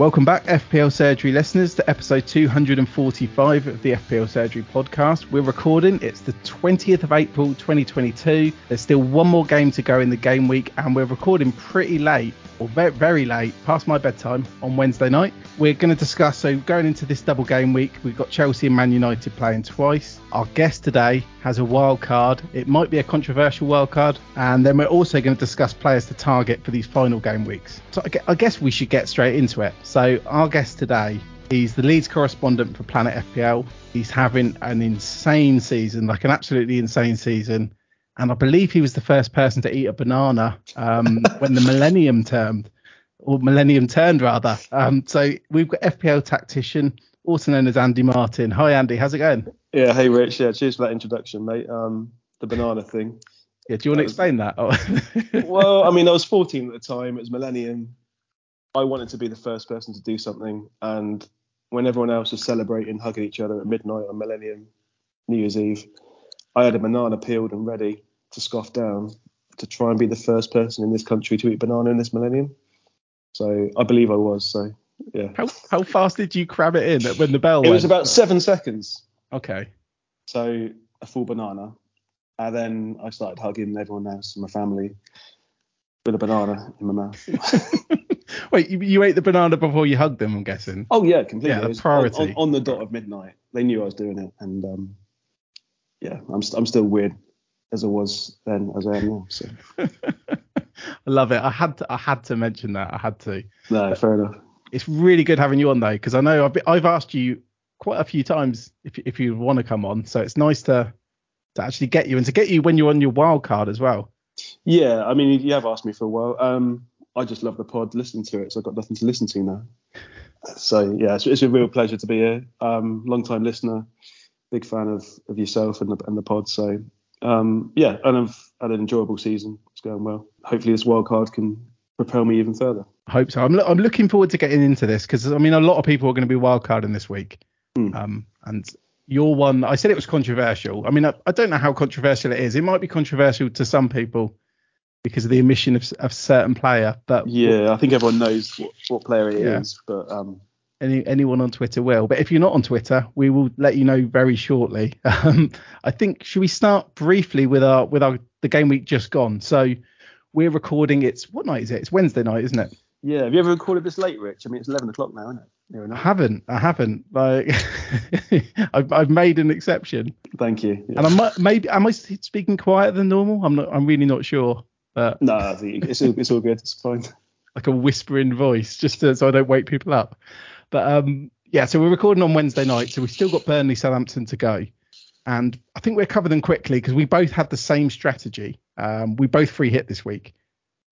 Welcome back, FPL Surgery listeners, to episode 245 of the FPL Surgery podcast. We're recording, it's the 20th of April 2022. There's still one more game to go in the game week, and we're recording pretty late, or very, very late, past my bedtime on Wednesday night. We're going to discuss, so going into this double game week, we've got Chelsea and Man United playing twice. Our guest today has a wild card. It might be a controversial wild card. And then we're also going to discuss players to target for these final game weeks. So I guess we should get straight into it. So our guest today, he's the Leeds correspondent for Planet FPL. He's having an insane season, like an absolutely insane season. And I believe he was the first person to eat a banana um, when the millennium turned, or millennium turned rather. Um, so we've got FPL tactician, also known as Andy Martin. Hi Andy, how's it going? Yeah, hey Rich. Yeah, cheers for that introduction, mate. Um, the banana thing. Yeah, do you want to explain that? Oh. well, I mean, I was 14 at the time. It was Millennium. I wanted to be the first person to do something, and when everyone else was celebrating, hugging each other at midnight on Millennium, New Year's Eve, I had a banana peeled and ready to scoff down to try and be the first person in this country to eat banana in this millennium. So I believe I was. So yeah. How how fast did you cram it in when the bell? It went? was about seven seconds. Okay. So a full banana, and then I started hugging everyone else in my family with a banana in my mouth. Wait, you, you, ate the banana before you hugged them? I'm guessing. Oh yeah, completely. Yeah, the priority. On, on, on, the dot of midnight, they knew I was doing it, and um, yeah, I'm I'm still weird as I was then as I am now. So. I love it. I had to I had to mention that. I had to. No, fair enough. It's really good having you on though, because I know I've, I've asked you quite a few times if if you want to come on. So it's nice to to actually get you and to get you when you're on your wild card as well. Yeah, I mean you have asked me for a while. Um, I just love the pod, listening to it, so I've got nothing to listen to now. So yeah, it's, it's a real pleasure to be here. Um, long time listener, big fan of of yourself and the and the pod. So um, yeah, and I've had an enjoyable season. It's going well. Hopefully this wild card can propel me even further. I hope so. I'm, I'm looking forward to getting into this because I mean a lot of people are going to be wild carding this week. Mm. Um, and your one, I said it was controversial. I mean, I, I, don't know how controversial it is. It might be controversial to some people because of the omission of a certain player, but yeah, I think everyone knows what, what player it yeah. is. But um, any anyone on Twitter will. But if you're not on Twitter, we will let you know very shortly. Um, I think should we start briefly with our with our the game week just gone. So we're recording. It's what night is it? It's Wednesday night, isn't it? Yeah. Have you ever recorded this late, Rich? I mean, it's 11 o'clock now, isn't it? I haven't. I haven't. Like, I've, I've made an exception. Thank you. Yeah. And I'm maybe am I speaking quieter than normal? I'm not. I'm really not sure. But no, it's all, it's all good. It's fine. Like a whispering voice, just to, so I don't wake people up. But um, yeah. So we're recording on Wednesday night, so we've still got Burnley, Southampton to go, and I think we'll cover them quickly because we both had the same strategy. Um, we both free hit this week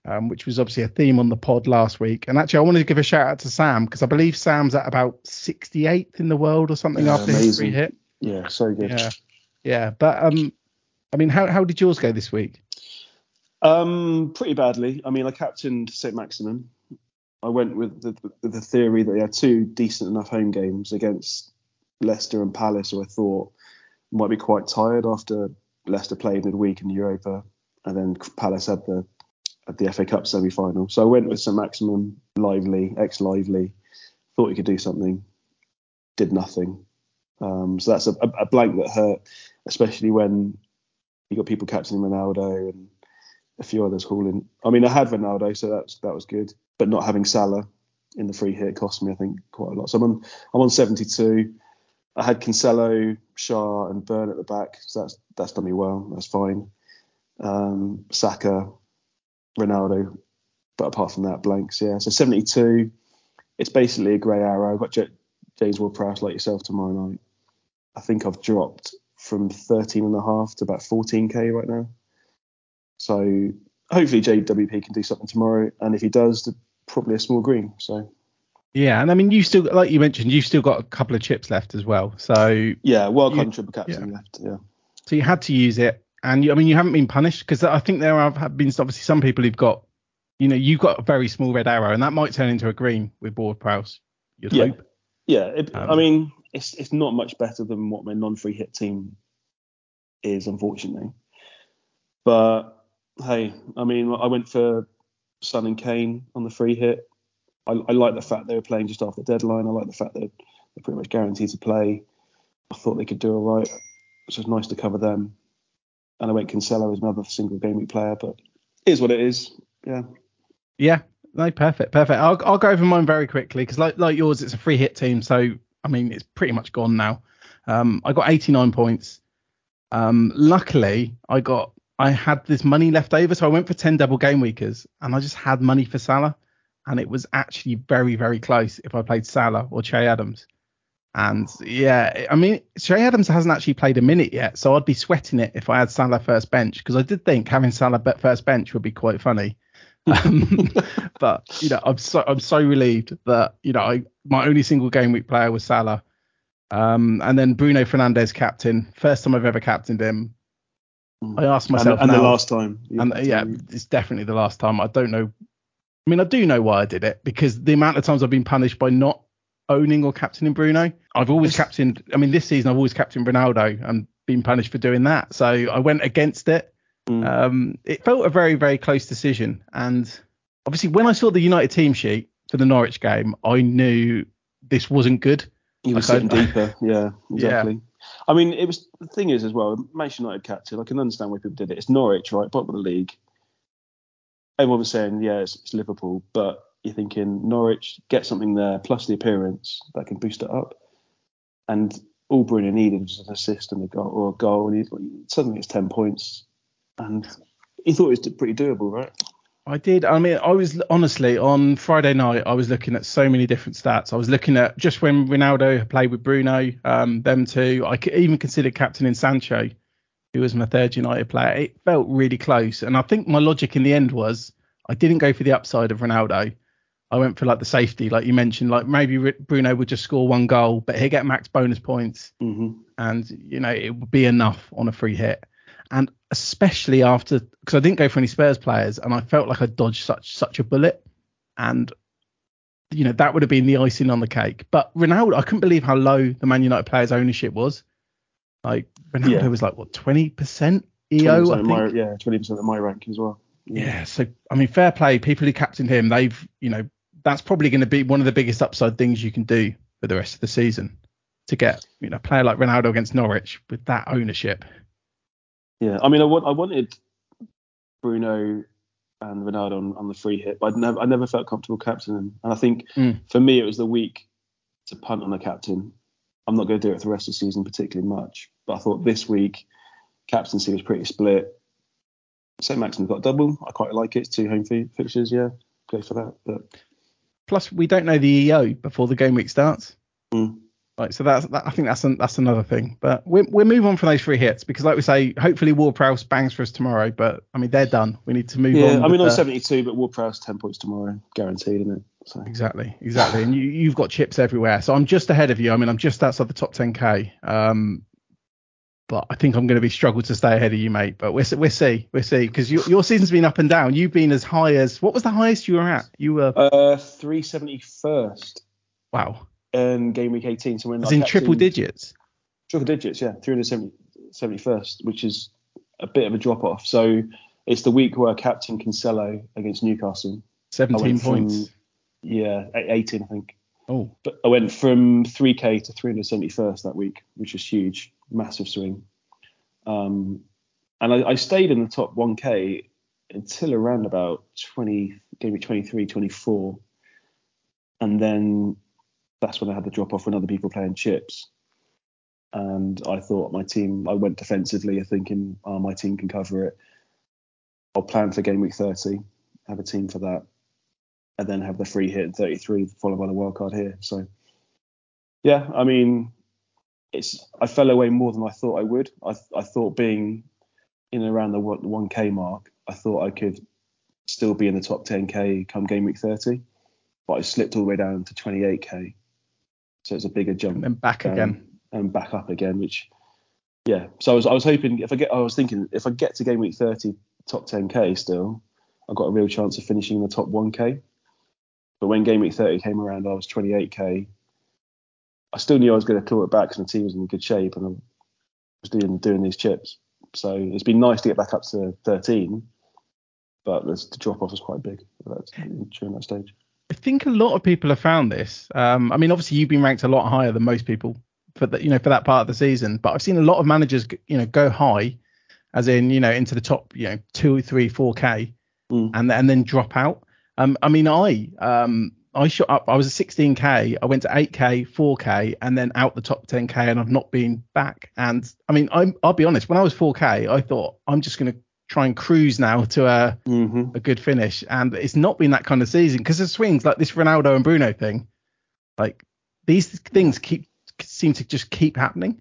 um, which was obviously a theme on the pod last week. And actually, I wanted to give a shout out to Sam because I believe Sam's at about 68th in the world or something yeah, after amazing. his free hit. Yeah, so good. Yeah, yeah. But um, I mean, how how did yours go this week? Um, pretty badly. I mean, I captained St Maximin. I went with the, the, the theory that they had two decent enough home games against Leicester and Palace, who I thought might be quite tired after Leicester played midweek in Europa, and then Palace had the at the FA Cup semi final. So I went with St Maximin Lively, ex Lively, thought he could do something, did nothing. Um, so that's a, a, blank that hurt, especially when you got people captaining Ronaldo and a few others hauling. I mean, I had Ronaldo, so that's that was good, but not having Salah in the free hit cost me, I think, quite a lot. So I'm on I'm on 72. I had Cancelo, Schär, and Burn at the back, so that's that's done me well. That's fine. Um, Saka, Ronaldo. But apart from that, blanks. Yeah. So 72. It's basically a grey arrow. I've got J- James Ward-Prowse like yourself tomorrow night. I think I've dropped from 13 and a half to about 14k right now. So hopefully JWP can do something tomorrow, and if he does, probably a small green. So yeah, and I mean you still like you mentioned, you've still got a couple of chips left as well. So yeah, World Cup triple captain yeah. left. Yeah. So you had to use it and you, I mean you haven't been punished because I think there have been obviously some people who've got, you know, you've got a very small red arrow, and that might turn into a green with Ward-Prowse. You'd yeah. hope. Yeah, it, um, I mean it's it's not much better than what my non-free hit team is, unfortunately. But hey, I mean I went for Son and Kane on the free hit. I, I like the fact they were playing just after the deadline. I like the fact that they're pretty much guaranteed to play. I thought they could do all right, so it's nice to cover them. And I went Cancelo as another single game week player, but it is what it is. Yeah. Yeah. No, perfect, perfect. I'll, I'll go over mine very quickly because, like, like yours, it's a free hit team, so I mean, it's pretty much gone now. Um, I got 89 points. Um, luckily, I got I had this money left over, so I went for 10 double game weekers, and I just had money for Salah, and it was actually very, very close if I played Salah or Che Adams. And yeah, I mean, Che Adams hasn't actually played a minute yet, so I'd be sweating it if I had Salah first bench because I did think having Salah first bench would be quite funny. Um, but you know, I'm so I'm so relieved that you know I, my only single game week player was Salah, um, and then Bruno Fernandes captain. First time I've ever captained him. I asked myself, and, and now, the last time, and yeah, it's definitely the last time. I don't know. I mean, I do know why I did it because the amount of times I've been punished by not owning or captaining Bruno. I've always captained. I mean, this season I've always captained Ronaldo and been punished for doing that. So I went against it. Mm. Um, it felt a very, very close decision. And obviously, when I saw the United team sheet for the Norwich game, I knew this wasn't good. You were sitting deeper. Yeah, exactly. Yeah. I mean, it was the thing is as well. Manchester United captain. I can understand why people did it. It's Norwich, right, bottom of the league. Everyone was saying, yeah, it's, it's Liverpool, but you're thinking Norwich get something there plus the appearance that can boost it up. And all Bruno needed was an assist and a goal or a goal, and he, suddenly it's ten points. And he thought it was pretty doable, right? I did. I mean, I was honestly on Friday night. I was looking at so many different stats. I was looking at just when Ronaldo played with Bruno, um, them two. I even considered captaining Sancho, who was my third United player. It felt really close, and I think my logic in the end was I didn't go for the upside of Ronaldo. I went for like the safety, like you mentioned, like maybe Bruno would just score one goal, but he'd get max bonus points, mm-hmm. and you know it would be enough on a free hit and especially after because I didn't go for any Spurs players, and I felt like I dodged such such a bullet, and you know that would have been the icing on the cake. But Ronaldo, I couldn't believe how low the Man United players' ownership was. Like Ronaldo yeah. was like what 20 percent EO, I think. My, yeah, 20 percent of my rank as well. Yeah. yeah, so I mean, fair play. People who captained him, they've you know that's probably going to be one of the biggest upside things you can do for the rest of the season to get you know a player like Ronaldo against Norwich with that ownership. Yeah, I mean, I, want, I wanted Bruno and Ronaldo on, on the free hit, but I never, I never felt comfortable captaining. And I think mm. for me, it was the week to punt on a captain. I'm not going to do it for the rest of the season particularly much, but I thought this week captaincy was pretty split. St. Maximin got double. I quite like it. It's two home fixtures. Yeah, go for that. But plus, we don't know the EO before the game week starts. Mm. Like so that's that, I think that's an, that's another thing. But we we'll move on from those three hits because like we say, hopefully Ward-Prowse bangs for us tomorrow. But I mean they're done. We need to move yeah, on. I mean on 72, but Ward-Prowse 10 points tomorrow, guaranteed, isn't it? So. Exactly, exactly. and you you've got chips everywhere. So I'm just ahead of you. I mean I'm just outside the top 10k. Um, but I think I'm going to be struggle to stay ahead of you, mate. But we'll we'll see, we'll see, because your, your season's been up and down. You've been as high as what was the highest you were at? You were uh 371st. Wow in game week 18. So when in triple digits. Triple digits, yeah, 371st, which is a bit of a drop off. So it's the week where Captain Cancelo against Newcastle. 17 points. From, yeah, 18, I think. Oh. But I went from 3k to 371st that week, which is huge, massive swing. Um, and I, I, stayed in the top 1k until around about 20, game week 23, 24. And then that's when I had the drop off when other people playing chips. And I thought my team, I went defensively, thinking, oh, my team can cover it. I'll plan for game week 30, have a team for that, and then have the free hit in 33, followed by the wild card here. So, yeah, I mean, it's I fell away more than I thought I would. I, I thought being in and around the 1k mark, I thought I could still be in the top 10k come game week 30, but I slipped all the way down to 28k so it's a bigger jump. And back um, again. And back up again, which yeah. So I was I was hoping if I get I was thinking if I get to game week 30 top 10k still, I've got a real chance of finishing in the top 1k. But when game week 30 came around, I was 28k. I still knew I was going to claw it back because my team was in good shape and I was doing doing these chips. So it's been nice to get back up to 13, but the drop off was quite big during that stage. I think a lot of people have found this. Um, I mean, obviously you've been ranked a lot higher than most people for that, you know, for that part of the season. But I've seen a lot of managers, you know, go high, as in, you know, into the top, you know, two, three, four k, Mm. and and then drop out. Um, I mean, I um I shot up. I was a 16k. I went to 8k, 4k, and then out the top 10k, and I've not been back. And I mean, I'm I'll be honest. When I was 4k, I thought I'm just gonna try and cruise now to a hmm a good finish, and it's not been that kind of season because the swings like this Ronaldo and Bruno thing, like these things keep seem to just keep happening.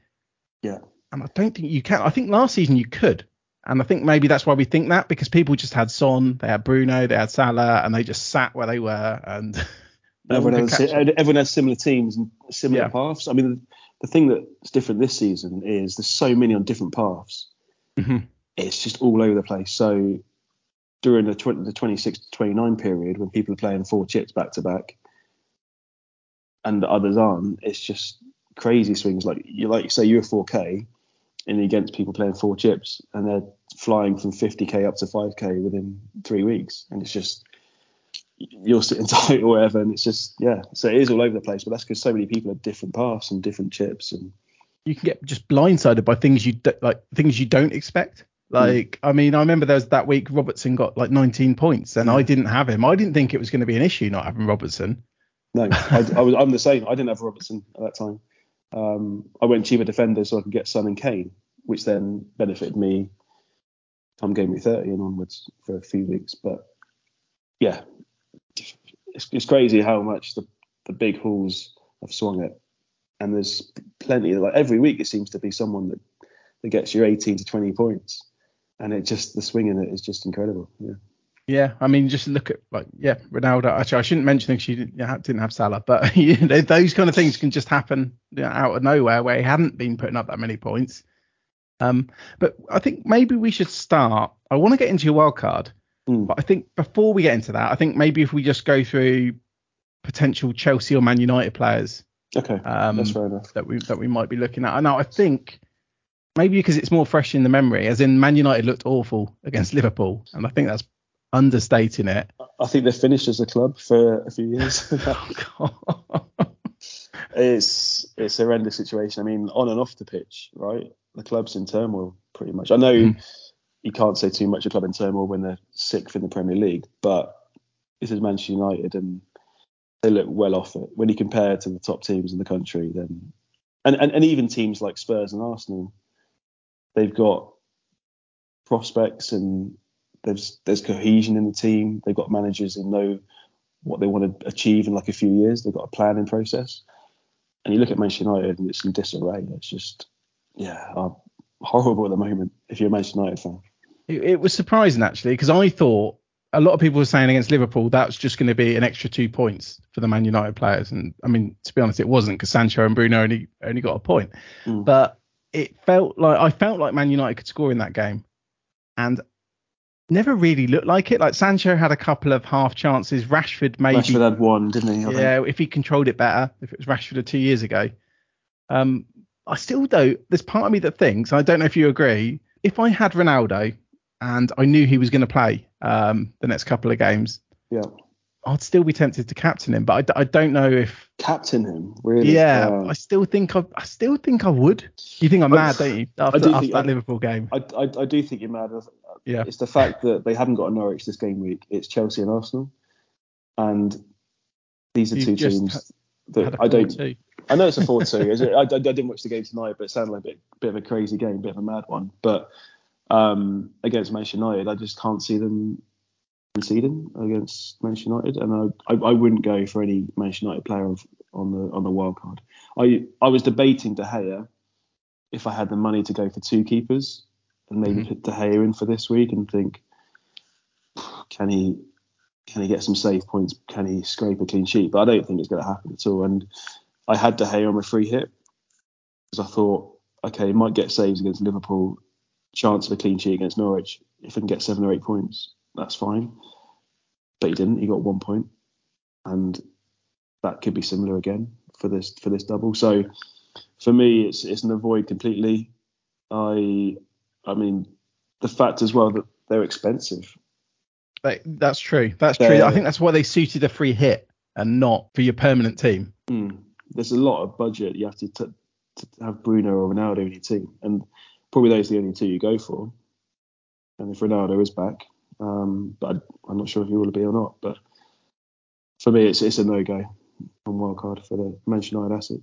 Yeah. And I don't think you can. I think last season you could, and I think maybe that's why we think that because people just had Son, they had Bruno, they had Salah, and they just sat where they were, and everyone, has, everyone has similar teams and similar Yeah. paths. I mean, the thing that's different this season is there's so many on different paths. Mhm. It's just all over the place. So during the, 20, the 26 to 29 period, when people are playing four chips back to back, and others aren't, it's just crazy swings. Like you like say, you're 4K, and against people playing four chips, and they're flying from 50k up to 5k within three weeks, and it's just you're sitting tight or whatever, and it's just yeah. So it is all over the place, but that's because so many people have different paths and different chips, and you can get just blindsided by things you like things you don't expect. Like, I mean, I remember there was that week Robertson got like 19 points, and I didn't have him. I didn't think it was going to be an issue not having Robertson. no, I, I was I'm the same. I didn't have Robertson at that time. Um, I went cheaper defender so I could get Son and Kane, which then benefited me come game week 30 and onwards for a few weeks. But yeah, it's, it's crazy how much the, the big hauls have swung it. And there's plenty, like every week it seems to be someone that, that gets you 18 to 20 points. And it just, the swing in it is just incredible. Yeah. Yeah, I mean, just look at like yeah, Ronaldo. Actually, I shouldn't mention that she didn't, didn't have Salah, but you know, those kind of things can just happen you know, out of nowhere where he hadn't been putting up that many points. Um, but I think maybe we should start. I want to get into your wild card, Mm. but I think before we get into that, I think maybe if we just go through potential Chelsea or Man United players Okay. um, that's fair enough. that we that we might be looking at. Now I think maybe because it's more fresh in the memory, as in Man United looked awful against Liverpool, and I think that's understating it. I think they've finished as a club for a few years. it's it's a horrendous situation. I mean, on and off the pitch, right? The club's in turmoil pretty much. I know Mm. you can't say too much a club in turmoil when they're sixth in the Premier League, but this is Manchester United and they look well off it. When you compare it to the top teams in the country, then and, and, and even teams like Spurs and Arsenal, they've got prospects and there's there's cohesion in the team. They've got managers who know what they want to achieve in like a few years. They've got a planning process. And you look at Manchester United and it's in disarray. It's just yeah, uh, horrible at the moment if you're a Manchester United fan. It, it was surprising actually because I thought a lot of people were saying against Liverpool that's just going to be an extra two points for the Man United players, and I mean to be honest, it wasn't because Sancho and Bruno only only got a point. Mm. But it felt like I felt like Man United could score in that game, and never really looked like it. Like Sancho had a couple of half chances. Rashford maybe Rashford had one, didn't he? I think? yeah, if he controlled it better, if it was Rashford of two years ago. Um, I still though, there's part of me that thinks, I don't know if you agree, if I had Ronaldo and I knew he was going to play um, the next couple of games, Yeah. I'd still be tempted to captain him, but I don't know if. Captain him, really. Yeah, Wow. I still think I, I still think I would. You think I'm I- mad, don't you? After, do after think that I- Liverpool game. I, I, I do think you're mad. Yeah. It's the fact that they haven't got a Norwich this game week. It's Chelsea and Arsenal, and these are You've two teams that I don't. 4-2. I know it's a 4 2. I, I, I didn't watch the game tonight, but it sounded like a bit, bit of a crazy game, a bit of a mad one. But um, against Manchester United, I just can't see them conceding against Manchester United. And I, I, I wouldn't go for any Manchester United player of, on the on the wild card. I, I was debating De Gea if I had the money to go for two keepers and maybe Mhm. put De Gea in for this week and think, can he can he get some save points? Can he scrape a clean sheet? But I don't think it's going to happen at all. And I had De Gea on my free hit because I thought, okay, he might get saves against Liverpool, chance of a clean sheet against Norwich. If he can get seven or eight points, that's fine. But he didn't. He got one point, and that could be similar again for this for this double. So for me, it's it's an avoid completely. I I mean, the fact as well that they're expensive. That's true. That's true. They're- I think that's why they suited a free hit and not for your permanent team. Mm. There's a lot of budget you have to, t- to have Bruno or Ronaldo in your team, and probably those are the only two you go for. And if Ronaldo is back, um, but I, am not sure if he will be or not. But for me, it's it's a no go on wildcard for the Manchester United asset.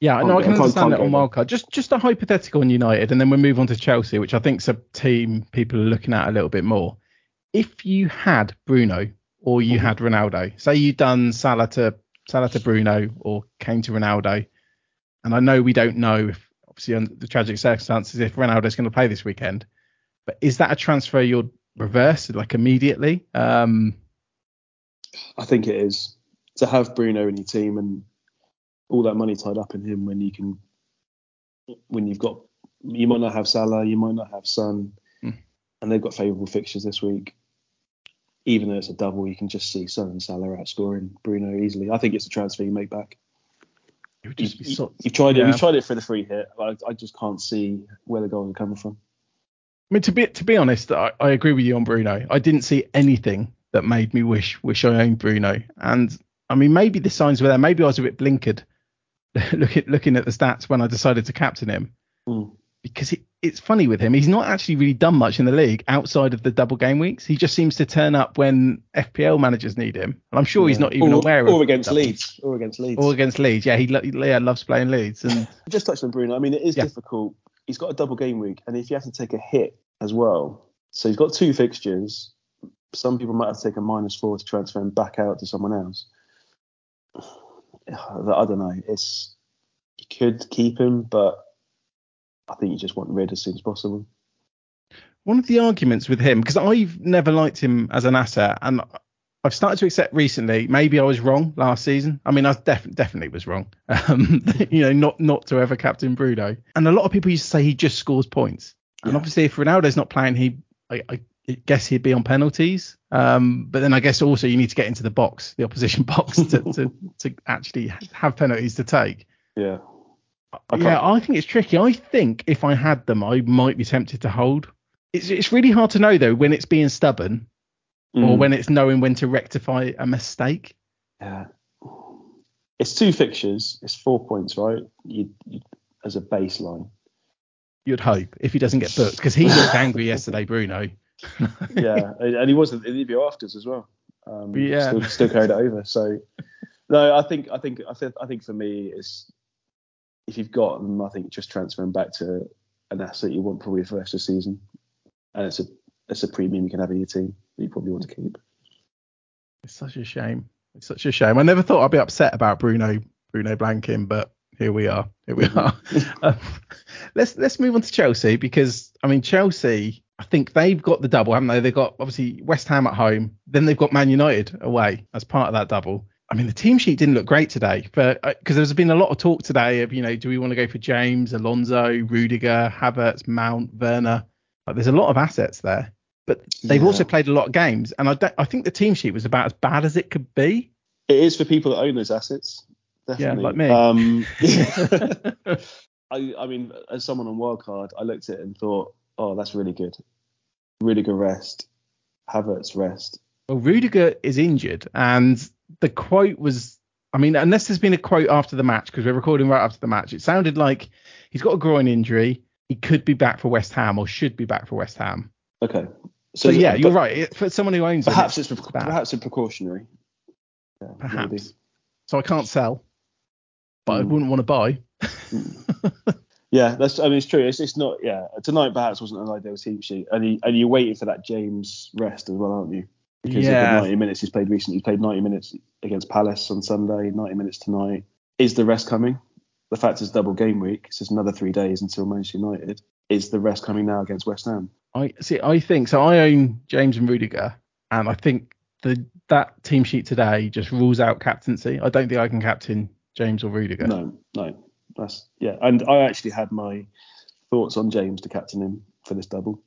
Yeah, I know I can understand that on wildcard. Just just a hypothetical on United, and then we move on to Chelsea, which I think is a team people are looking at a little bit more. If you had Bruno or you mm-hmm. had Ronaldo, say you done Salah to Salah to Bruno or Kane to Ronaldo, and I know we don't know if obviously under the tragic circumstances if Ronaldo's going to play this weekend, but is that a transfer you'd reverse like immediately? Um, I think it is to have Bruno in your team and all that money tied up in him when you can when you've got you might not have Salah, you might not have Son, mm. and they've got favourable fixtures this week. Even though it's a double, you can just see Son and Salah outscoring Bruno easily. I think it's a transfer you make back. You, so, you've tried it. You've tried it for the free hit. I, I just can't see where the goals are coming from. I mean, to be to be honest, I, I agree with you on Bruno. I didn't see anything that made me wish wish I owned Bruno. And I mean, maybe the signs were there. Maybe I was a bit blinkered looking looking at the stats when I decided to captain him. Mm. Because it, it's funny with him, he's not actually really done much in the league outside of the double game weeks. He just seems to turn up when FPL managers need him, and I'm sure yeah. he's not even or, aware. Or against double. Leeds, or against Leeds, or against Leeds. Yeah, he yeah loves playing Leeds. And just touched on Bruno. I mean, it is yeah. difficult. He's got a double game week, and if you have to take a hit as well, so he's got two fixtures. Some people might have to take a minus four to transfer him back out to someone else. I don't know. It's you could keep him, but I think you just want rid as soon as possible. One of the arguments with him, because I've never liked him as an asset, and I've started to accept recently. Maybe I was wrong last season. I mean, I def- definitely was wrong. Um, you know, not not to ever captain Bruno. And a lot of people used to say he just scores points. And obviously, if Ronaldo's not playing, he I, I, guess he'd be on penalties. Um, but then I guess also you need to get into the box, the opposition box, to, to, to actually have penalties to take. Yeah. I yeah, I think it's tricky. I think if I had them, I might be tempted to hold. It's it's really hard to know though when it's being stubborn mm. or when it's knowing when to rectify a mistake. Yeah. It's two fixtures. It's four points, right? You, you as a baseline. You'd hope if he doesn't get booked because he looked angry yesterday, Bruno. yeah, and he was in the interview afterwards as well. Um, yeah, still, still carried it over. So no, I think I think I think I think for me it's if you've got them, I think just transferring back to an asset you want probably for the rest of the season, and it's a it's a premium you can have in your team that you probably want to keep. It's such a shame. It's such a shame. I never thought I'd be upset about Bruno Bruno blanking, but here we are. Here we are. um, let's let's move on to Chelsea because I mean Chelsea. I think they've got the double, haven't they? They've got obviously West Ham at home, then they've got Man United away as part of that double. I mean, the team sheet didn't look great today, but because uh, there's been a lot of talk today of, you know, do we want to go for James, Alonso, Rudiger, Havertz, Mount, Werner? Like, there's a lot of assets there, but they've yeah. also played a lot of games, and I, I think the team sheet was about as bad as it could be. It is for people that own those assets. Definitely. Yeah, like me. Um, I, I mean, as someone on wildcard, I looked at it and thought, oh, that's really good. Really good rest. Havertz rest. Well, Rudiger is injured, and the quote was, I mean, unless there's been a quote after the match, because we're recording right after the match, it sounded like he's got a groin injury. He could be back for West Ham or should be back for West Ham. Okay. So, so yeah, you're right. For someone who owns perhaps it, it's, it's perhaps a precautionary. Yeah, perhaps. Maybe. So I can't sell, but mm. I wouldn't want to buy. Yeah, that's. I mean, it's true. It's, it's not. Yeah, tonight perhaps wasn't an ideal team sheet, and you, and you're waiting for that James rest as well, aren't you? Because yeah. of the 90 minutes he's played recently, he's played 90 minutes against Palace on Sunday, 90 minutes tonight. Is the rest coming? The fact is, double game week, so it's another three days until Manchester United. Is the rest coming now against West Ham? I see. I think so. I own James and Rudiger, and I think the that team sheet today just rules out captaincy. I don't think I can captain James or Rudiger. No, no. That's yeah. And I actually had my thoughts on James to captain him for this double,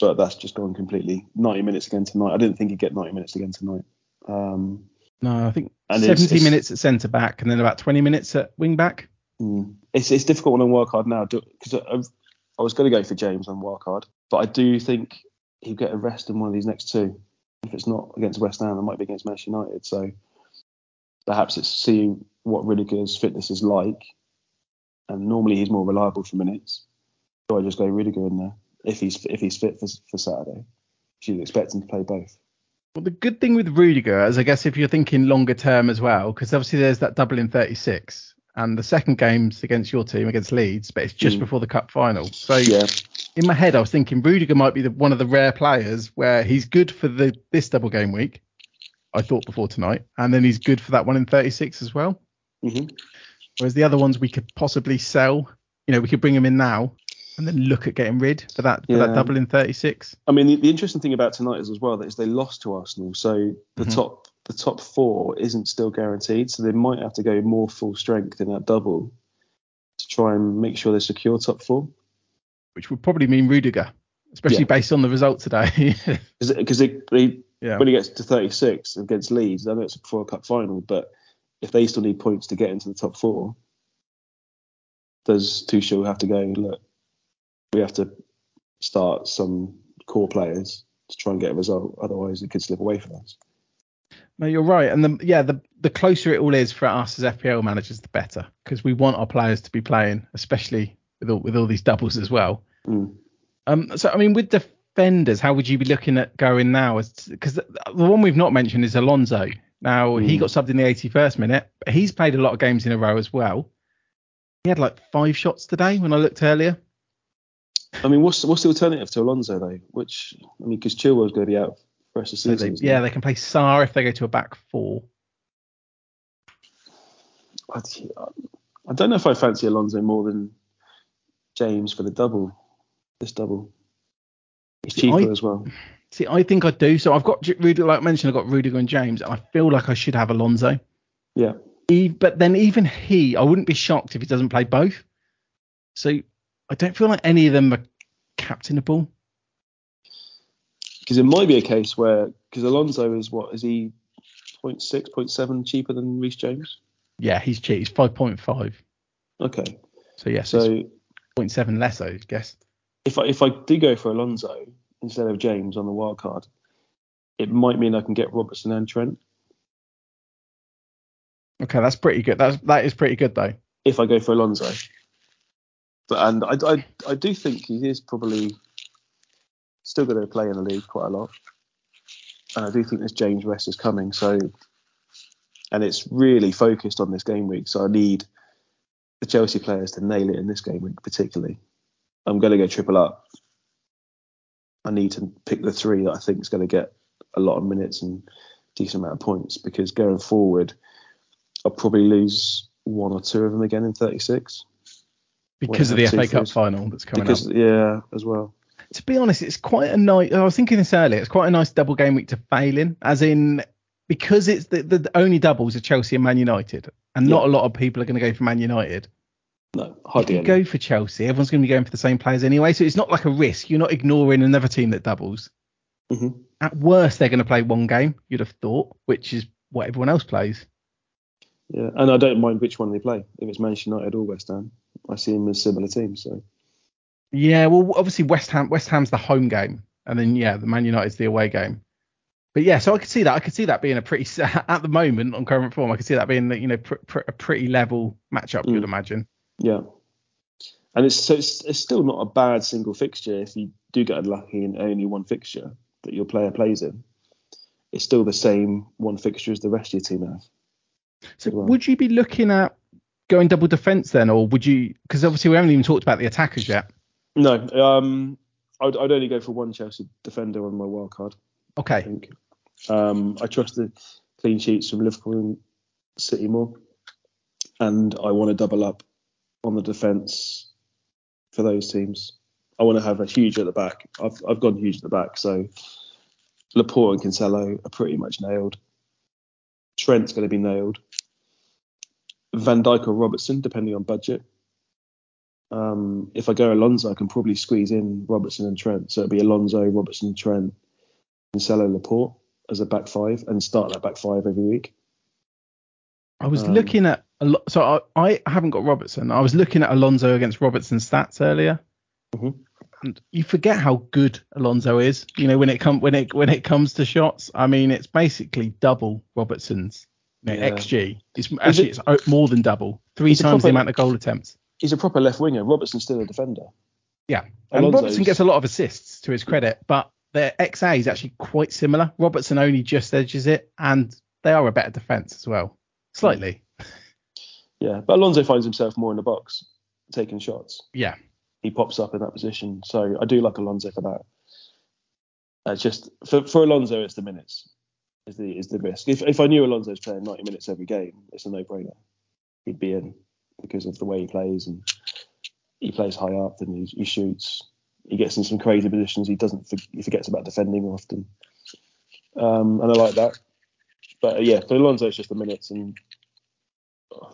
but that's just gone completely. 90 minutes again tonight. I didn't think he'd get 90 minutes again tonight. Um, no, I think 70 it's, it's, minutes at centre back and then about 20 minutes at wing back. Mm, it's it's difficult on wildcard now because I, I, was going to go for James on wildcard, but I do think he'll get a rest in one of these next two. If it's not against West Ham, it might be against Manchester United. So perhaps it's seeing what Rudiger's fitness is like, and normally he's more reliable for minutes. So I just go Rudiger in there if he's if he's fit for, for Saturday. You'd expect him to play both. Well, the good thing with Rudiger is, I guess, if you're thinking longer term as well, because obviously there's that double in 36, and the second game's against your team against Leeds, but it's just Mm. before the cup final. So Yeah, in my head, I was thinking Rudiger might be the, one of the rare players where he's good for the this double game week. I thought before tonight, and then he's good for that one in 36 as well. hmm Whereas the other ones we could possibly sell. You know, we could bring him in now and then look at getting rid for that for that double in 36. I mean, the, the interesting thing about tonight is as well that is they lost to Arsenal, so the Mhm. top the top four isn't still guaranteed, so they might have to go more full strength in that double to try and make sure they secure top four. which would probably mean Rudiger, especially Yeah. based on the result today. Because they, they yeah. when it gets to 36 against Leeds, I know it's a Pro Cup final, but if they still need points to get into the top four, does Tuchel have to go, look, we have to start some core players to try and get a result, otherwise it could slip away from us. No, you're right. And the yeah, the the closer it all is for us as FPL managers, the better, because we want our players to be playing, especially with all with all these doubles as well. Mm. Um, so I mean, with defenders, how would you be looking at going now? Because the, one we've not mentioned is Alonso. Now he Mm. got subbed in the 81st minute, but he's played a lot of games in a row as well. He had like five shots today when I looked earlier. I mean, what's what's the alternative to Alonso though? Which I mean, because Chilwell's going to be out for the rest of the So season. they, yeah, they can play Sarr if they go to a back four. I, I don't know if I fancy Alonso more than James for the double. This double. It's cheaper I- as well. See, I think I do. So I've got Rudiger, like I mentioned, I've got Rudiger and James, and I feel like I should have Alonso. Yeah. He, but then even he, I wouldn't be shocked if he doesn't play both. So I don't feel like any of them are captainable. Because it might be a case where because Alonso is what is he 0.6, 0.7 cheaper than Reece James? Yeah, he's cheap. He's five point five. Okay. So yes, So 0.7 less, I guess. If I if I do go for Alonso instead of James on the wild card, it might mean I can get Robertson and Trent. Okay, that's pretty good. That's that is pretty good though. if I go for Alonso. But and I, I, I do think he is probably still going to play in the league quite a lot. And I do think this James West is coming. So and it's really focused on this game week. So I need the Chelsea players to nail it in this game week particularly. I'm going to go triple up. I need to pick the three that I think is going to get a lot of minutes and decent amount of points because going forward, I'll probably lose one or two of them again in 36 Because of the FA Cup final that's coming because up. yeah, as well. To be honest, it's quite a nice. I was thinking this earlier. It's quite a nice double game week to fail in, as in because it's the, the, the only doubles are Chelsea and Man United, and not a lot of people are going to go for Man United. No, If hardly you any. go for Chelsea, everyone's going to be going for the same players anyway, so it's not like a risk. You're not ignoring another team that doubles. Mhm. At worst, they're going to play one game. You'd have thought, which is what everyone else plays. Yeah, and I don't mind which one they play. If it's Manchester United or West Ham, I see them as similar teams. So Yeah, well, obviously West Ham. West Ham's the home game, and then yeah, the Man United's the away game. But yeah, so I could see that. I could see that being a pretty at the moment on current form. I could see that being you know pr- pr- a pretty level matchup. You'd Mm. imagine. Yeah, and it's so it's, it's still not a bad single fixture if you do get unlucky and only one fixture that your player plays in. It's still the same one fixture as the rest of your team have. So well. would you be looking at going double defense then, or would you? Because obviously we haven't even talked about the attackers yet. No, um, I'd, I'd only go for one Chelsea defender on my wild card. I Okay. think. Um, I trust the clean sheets from Liverpool and City more, and I want to double up on the defence for those teams. I want to have a huge at the back. I've I've gone huge at the back, so Laporte and Cancelo are pretty much nailed. Trent's going to be nailed. Van Dijk or Robertson, depending on budget. Um, if I go Alonso, I can probably squeeze in Robertson and Trent. So it'll be Alonso, Robertson, Trent, Cancelo, Laporte as a back five, and start that back five every week. I was Um, looking at a lot. So I, I haven't got Robertson. I was looking at Alonso against Robertson stats earlier, Mhm. and you forget how good Alonso is. You know when it come when it when it comes to shots. I mean, it's basically double Robertson's Yeah, Yeah. XG. It's actually it- it's more than double. Three times the amount of goal attempts. He's a proper left winger. Robertson's still a defender. Yeah. And Alonso's- Robertson gets a lot of assists to his credit, but their XA is actually quite similar. Robertson only just edges it, and they are a better defence as well. Slightly. Yeah, but Alonso finds himself more in the box, taking shots. Yeah. He pops up in that position, so I do like Alonso for that. It's just for for Alonso, it's the minutes is the is the risk. If if I knew Alonso's playing 90 minutes every game, it's a no-brainer. He'd be in because of the way he plays and he plays high up and he, he shoots. He gets in some crazy positions. He doesn't. He forgets about defending often, um, and I like that. But uh, yeah, for Alonso, it's just the minutes and oh,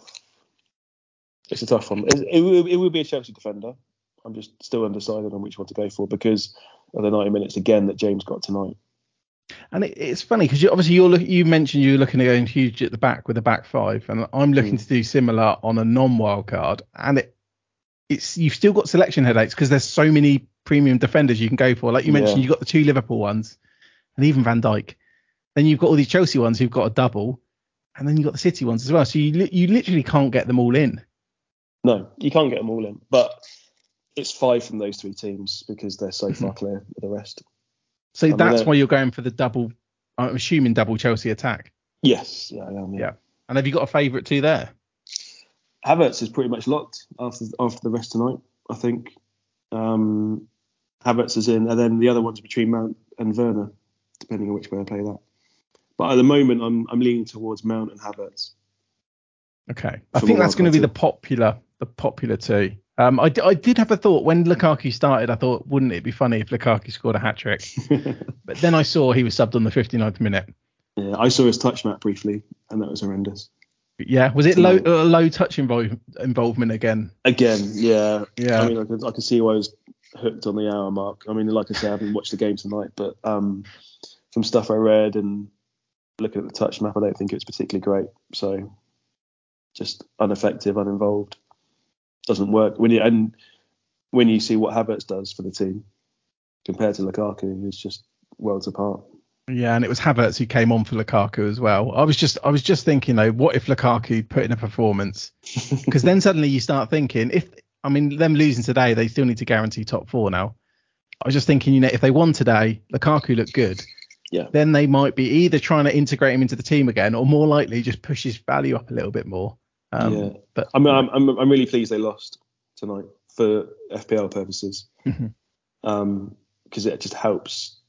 it's a tough one. It, it, will- it will be a Chelsea defender. I'm just still undecided on which one to go for because of the 90 minutes again that James got tonight. And it, it's funny because you, obviously you're look, you mentioned you're looking at going huge at the back with a back five, and I'm looking Mm. to do similar on a non-wild card, and it it's you've still got selection headaches because there's so many premium defenders you can go for. Like you mentioned, Yeah. you've got the two Liverpool ones, and even Van Dijk. Then you've got all these Chelsea ones who've got a double, and then you've got the City ones as well. So you li- you literally can't get them all in. No, you can't get them all in, but it's five from those three teams because they're so far clear of the rest. So mean, that's they're- why you're going for the double. I'm assuming double Chelsea attack. Yes, yeah, I am. Yeah. Yeah. And have you got a favourite too there? Havertz is pretty much locked after after the rest tonight. I think um, Havertz is in, and then the other one's between Mount and Werner, depending on which way I play that. But at the moment, I'm I'm leaning towards Mount and Havertz. Okay. I think that's going to be the popular, the popular two. Um, I, d- I did have a thought when Lukaku started. I thought, wouldn't it be funny if Lukaku scored a hat trick? But then I saw he was subbed on the 59th minute. yeah, I saw his touch map briefly, and that was horrendous. Yeah, was it low uh, low touch involve, involvement again? Again, yeah, Yeah. I mean, I can, I can see why I was hooked on the hour mark. I mean, like I said, I haven't watched the game tonight, but um, from stuff I read and looking at the touch map, I don't think it was particularly great. So just ineffective, uninvolved, doesn't work. When you and when you see what Havertz does for the team compared to Lukaku, it's just worlds apart. Yeah, and it was Havertz who came on for Lukaku as well. I was just I was just thinking though, what if Lukaku put in a performance? Because then suddenly you start thinking, if I mean them losing today, they still need to guarantee top four now. I was just thinking, you know, if they won today, Lukaku looked good. Yeah. Then they might be either trying to integrate him into the team again, or more likely just push his value up a little bit more. Um, Yeah. But I mean, I'm, I'm I'm really pleased they lost tonight for FPL purposes, because it just helps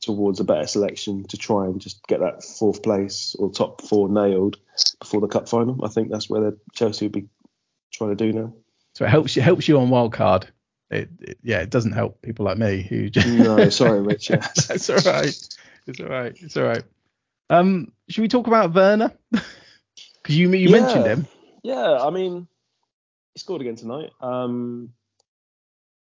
towards a better selection to try and just get that fourth place or top four nailed before the cup final. I think that's where the Chelsea would be trying to do now. so it helps you helps you on wild card. It, it, yeah, it doesn't help people like me who just No, sorry, Richard. That's all right. It's all right. It's all right. Um, should we talk about Werner? Because you you Yeah. mentioned him. Yeah, I mean, he scored again tonight. Um,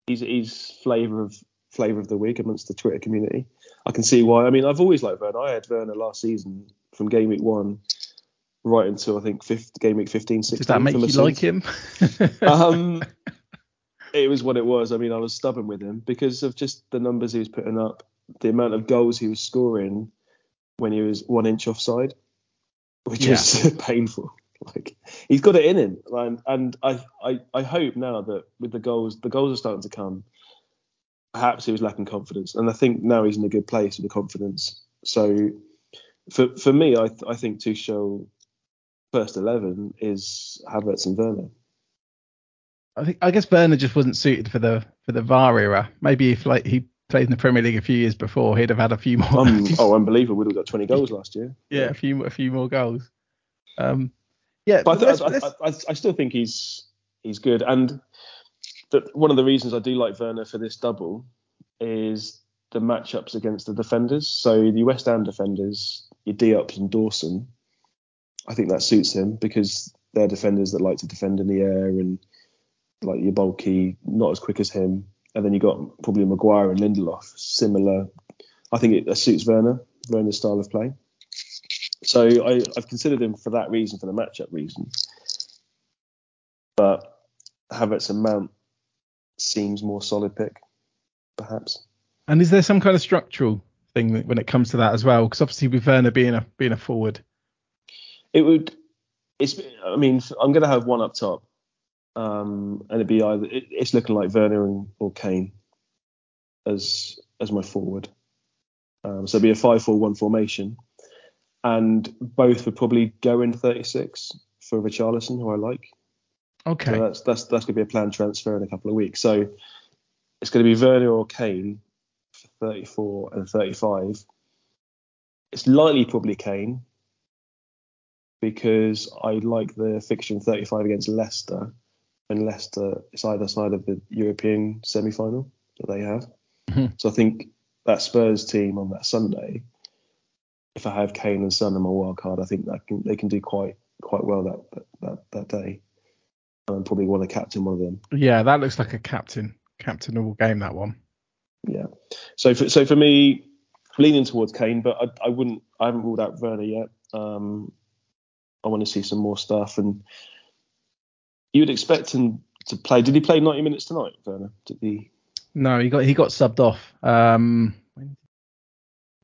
he's he's flavour of flavour of the week amongst the Twitter community. I can see why. I mean, I've always liked Werner. I had Werner last season from game week one right until I think fifth game week 15, 16. Does that make you like him? um, it was what it was. I mean, I was stubborn with him because of just the numbers he was putting up, the amount of goals he was scoring when he was one inch offside, which Yeah. was painful. Like he's got it in him, and, and I, I I hope now that with the goals, the goals are starting to come. Perhaps he was lacking confidence, and I think now he's in a good place with the confidence. So, for for me, I I think Tuchel first eleven is Havertz and Werner. I think I guess Werner just wasn't suited for the for the VAR era. Maybe if like he played in the Premier League a few years before, he'd have had a few more. Um, oh, unbelievable! We'd have got 20 goals last year. yeah, a few a few more goals. Um, yeah, but let's- I, th- I, I, I still think he's he's good. And that one of the reasons I do like Werner for this double is the matchups against the defenders. So the West Ham defenders, your Diops and Dawson, I think that suits him because they're defenders that like to defend in the air and like you're bulky, not as quick as him. And then you got probably Maguire and Lindelof, similar. I think it suits Werner, Werner's style of play. So I, I've considered him for that reason, for the matchup reason. But Havertz and Mount seems more solid pick, perhaps. and is there some kind of structural thing that- when it comes to that as well? Because obviously with Werner being a being a forward, It would. It's. I mean, I'm going to have one up top, um, and it'd be either. It, it's looking like Werner and, or Kane as as my forward. Um, so it'd be a five-four-one formation, and both would probably go in 36 for Richarlison, who I like. Okay. So that's that's that's going to be a planned transfer in a couple of weeks. So it's going to be Werner or Kane for 34 and 35. It's likely probably Kane because I like the fixture in 35 against Leicester, and Leicester is either side of the European semi-final that they have. Mhm. So I think that Spurs team on that Sunday, if I have Kane and Son in my wild card, I think that can, they can do quite quite well that that that day. And probably want to captain one of them. Yeah, that looks like a captain captainable game. That one. Yeah. So for, so for me, leaning towards Kane, but I, I wouldn't. I haven't ruled out Werner yet. Um, I want to see some more stuff, and you would expect him to play. Did he play 90 minutes tonight, Werner? Did he? No, he got he got subbed off. Um,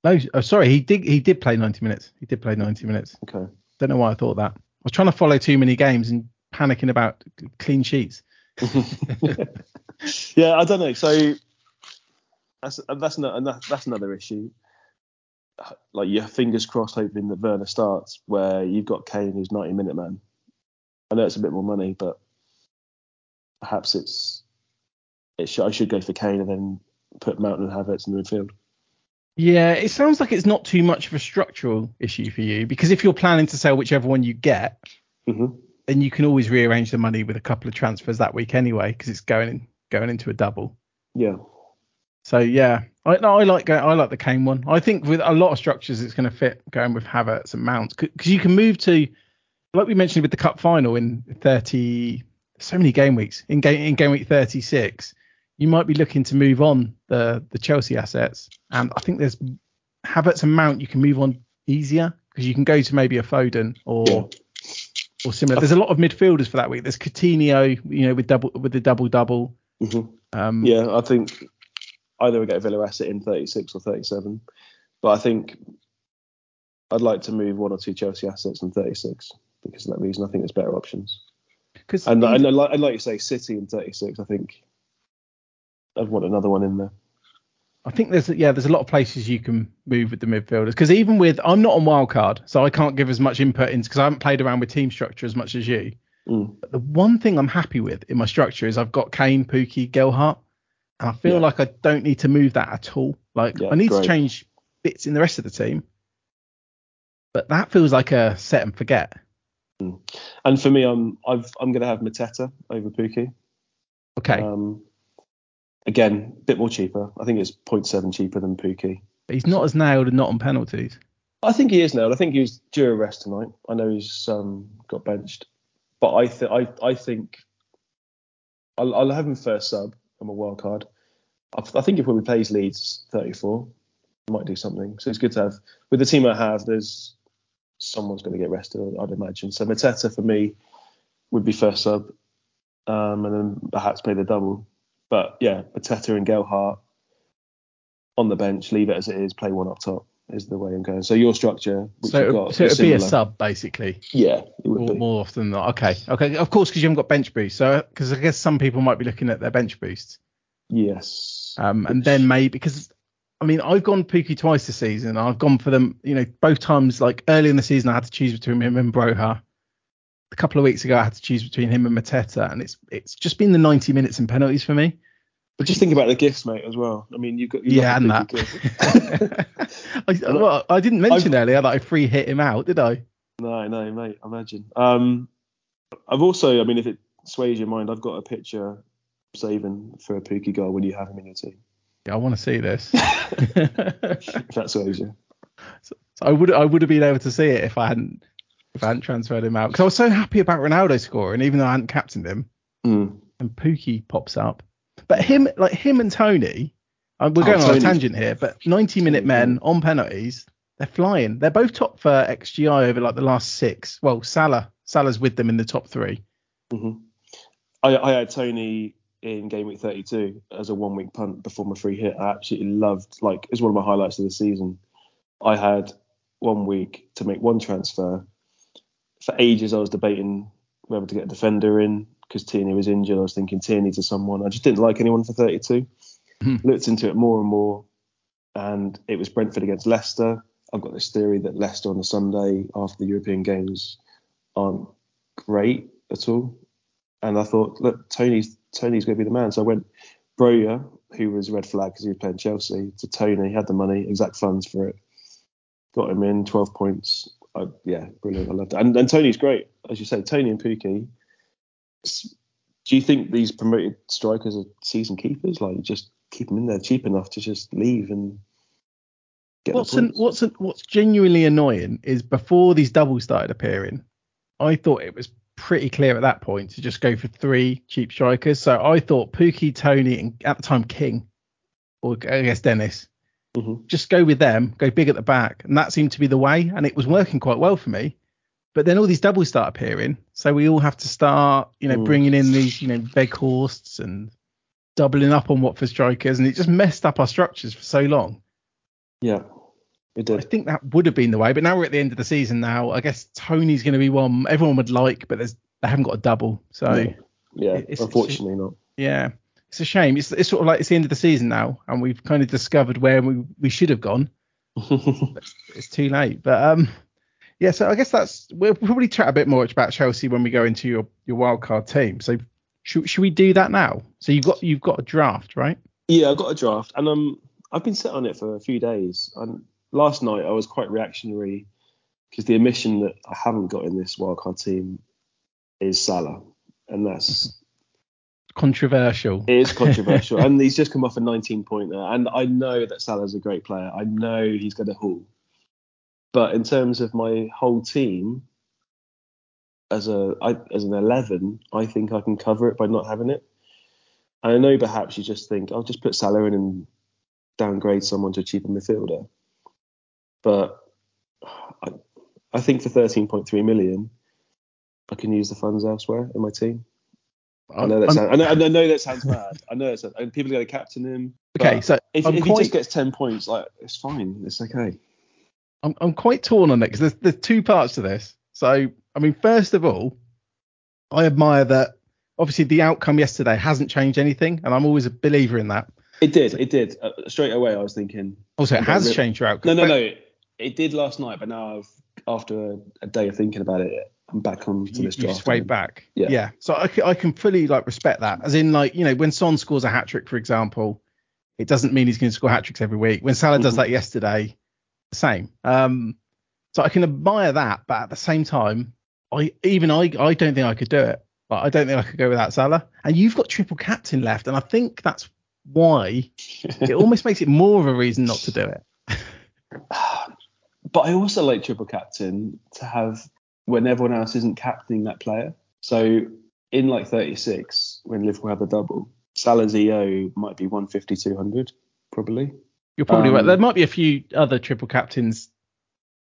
no, oh, sorry, he did he did play 90 minutes. He did play 90 minutes. Okay. Don't know why I thought that. I was trying to follow too many games and panicking about clean sheets. yeah, I don't know. So that's that's not that's another issue. Like your fingers crossed, hoping that Werner starts, where you've got Kane who's 90 minute man. I know it's a bit more money, but perhaps it's it should, I should go for Kane and then put Mountain and Havertz in the midfield. Yeah, it sounds like it's not too much of a structural issue for you because if you're planning to sell whichever one you get, hmm then you can always rearrange the money with a couple of transfers that week anyway because it's going in, going into a double. Yeah. So yeah, I no, I like go, I like the Kane one. I think with a lot of structures, it's going to fit going with Havertz and Mount because you can move to like we mentioned with the cup final in 30 so many game weeks in game in game week 36 you might be looking to move on the the Chelsea assets. And I think there's Havertz and Mount you can move on easier because you can go to maybe a Foden or Yeah. or similar. There's a lot of midfielders for that week. There's Coutinho you know with double with the double double hmm um Yeah, I think either we get Villa asset in 36 or 37, but I think I'd like to move one or two Chelsea assets in 36 because of that reason. I think there's better options. because And, and, like, and like you say, City in 36, I think I'd want another one in there. I think there's yeah there's a lot of places you can move with the midfielders because even with I'm not on wildcard so I can't give as much input into because I haven't played around with team structure as much as you. Mm. But the one thing I'm happy with in my structure is I've got Kane, Pukki, Gelhardt, and I feel Yeah. like I don't need to move that at all. Like Yeah, I need great. to change bits in the rest of the team, but that feels like a set and forget. And for me, I'm I've, I'm going to have Mateta over Pukki. Okay, Um, again, a bit more cheaper. I think it's 0.7 cheaper than Pukki. but he's not as nailed and not on penalties. I think he is nailed. I think he was due a rest tonight. I know he's um, got benched, but I think I I think I'll, I'll have him first sub. I'm a wild card. I, I think if when we plays Leeds 34, might do something. So it's good to have with the team I have. There's someone's going to get rested, I'd imagine. So Mateta for me would be first sub, um, and then perhaps play the double. But yeah, Mateta and Gelhardt on the bench, leave it as it is, play one up top is the way I'm going. So your structure, which So, you've it- got, so it'd be a sub basically. Yeah, it would More, be. more often than not. Okay. Okay. Of course, because you haven't got bench boost. So, because I guess some people might be looking at their bench boost. Yes. Um, and then maybe because I mean I've gone Pukki twice this season. I've gone for them, you know, both times. Like early in the season, I had to choose between him and Broja. A couple of weeks ago, I had to choose between him and Mateta, and it's it's just been the 90 minutes and penalties for me. But just think about the gifts, mate, as well. I mean, you've got you Yeah, and that. I, well, I didn't mention earlier that I free hit him out, did I? no, no, mate. Imagine. Um, I've also, I mean, if it sways your mind, I've got a picture saving for a Pukki goal when you have him in your team. Yeah, I want to see this. That sways you. So I would I would have been able to see it if I hadn't if I hadn't transferred him out because I was so happy about Ronaldo scoring, even though I hadn't captained him. Mm. And Pukki pops up, but him like him and Toney, uh, we're Oh, going on a tangent here, but 90 minute men on penalties, they're flying. They're both top for XGI over like the last six. Well, Salah Salah's with them in the top three. hmm I, I had Toney in game week 32 as a one week punt before my free hit. I absolutely loved, like, it's one of my highlights of the season. I had one week to make one transfer, for ages I was debating whether to get a defender in because Tierney was injured. I was thinking Tierney to someone. I just didn't like anyone for 32. Hmm. Looked into it more and more, and it was Brentford against Leicester. I've got this theory that Leicester on the Sunday after the European games aren't great at all, and I thought, look, Toney's Toney's going to be the man. So I went Broja, who was red flag because he was playing Chelsea, to Toney. He had the money, exact funds for it. Got him in, 12 points. I, yeah, brilliant. I loved it. And, and Toney's great, as you say. Toney and Pukki. Do you think these promoted strikers are season keepers? Like, just keep them in there cheap enough to just leave and get What's the an, what's an, what's genuinely annoying is before these doubles started appearing, I thought it was pretty clear at that point to just go for three cheap strikers. So I thought Pukki, Toney, and at the time King, or I guess Dennis, Mhm. just go with them, go big at the back, and that seemed to be the way, and it was working quite well for me. But then all these doubles start appearing, so we all have to start, you know, Mm. bringing in these, you know, Weghorsts and doubling up on Watford strikers, and it just messed up our structures for so long. Yeah, I think that would have been the way, but now we're at the end of the season. Now I guess Toney's going to be one everyone would like, but there's they haven't got a double, so No. Yeah, It's- it's- unfortunately not. yeah, it's a shame. It's, it's sort of like it's the end of the season now, and we've kind of discovered where we, we should have gone. It's too late, but um, yeah. So I guess that's we'll probably chat a bit more about Chelsea when we go into your your wild card team. So should, should we do that now? So you've got you've got a draft, right? Yeah, I've got a draft, and um, I've been sitting on it for a few days. And last night I was quite reactionary because the omission that I haven't got in this wildcard team is Salah, and that's Controversial. it is controversial. and he's just come off a 19 pointer, and I know that Salah's a great player. I know he's going to haul, but in terms of my whole team. As a I, as an 11, I think I can cover it by not having it. And I know perhaps you just think I'll just put Salah in and downgrade someone to a cheaper midfielder. But I, I think for 13.3 million, I can use the funds elsewhere in my team. I know that sounds, I know, I know that sounds mad. I know and people are going to captain him. okay, so if, if he just gets 10 points, like it's fine. It's okay. I'm, I'm quite torn on it because there's, there's two parts to this. So, I mean, first of all, I admire that obviously the outcome yesterday hasn't changed anything, and I'm always a believer in that. It did. It did. Uh, straight away, I was thinking. Also, it has changed your outcome. no, no, no. It did last night, but now I've after a, a day of thinking about it, I'm back on to You, this you draft. swayed back. Yeah. yeah. So I can fully like respect that. As in, like, you know, when Son scores a hat trick, for example, it doesn't mean he's going to score hat tricks every week. When Salah does Mhm. that yesterday, same. Um, so I can admire that, but at the same time, I even I I don't think I could do it. Like, I don't think I could go without Salah. And you've got triple captain left, and I think that's why it almost makes it more of a reason not to do it. but I also like triple captain to have when everyone else isn't captaining that player. So in like 36, when Liverpool have the double, Salah's EO might be 150, 200 probably. You're probably right. Um, There might be a few other triple captains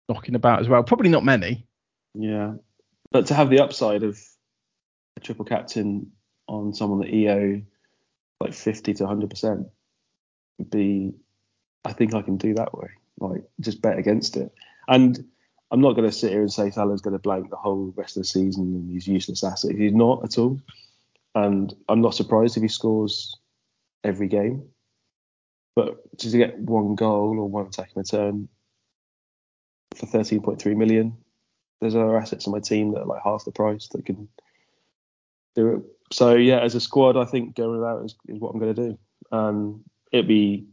knocking about as well. Probably not many. Yeah, but to have the upside of a triple captain on someone that EO like 50 to 100 percent would be, I think I can do that way. Like just bet against it. And I'm not going to sit here and say Salah's going to blank the whole rest of the season and he's useless asset. He's not at all. And I'm not surprised if he scores every game. But to get one goal or one attacking return for 13.3 million, there's other assets on my team that are like half the price that can do it. So yeah, as a squad, I think going without is, is what I'm going to do. Um, it'd be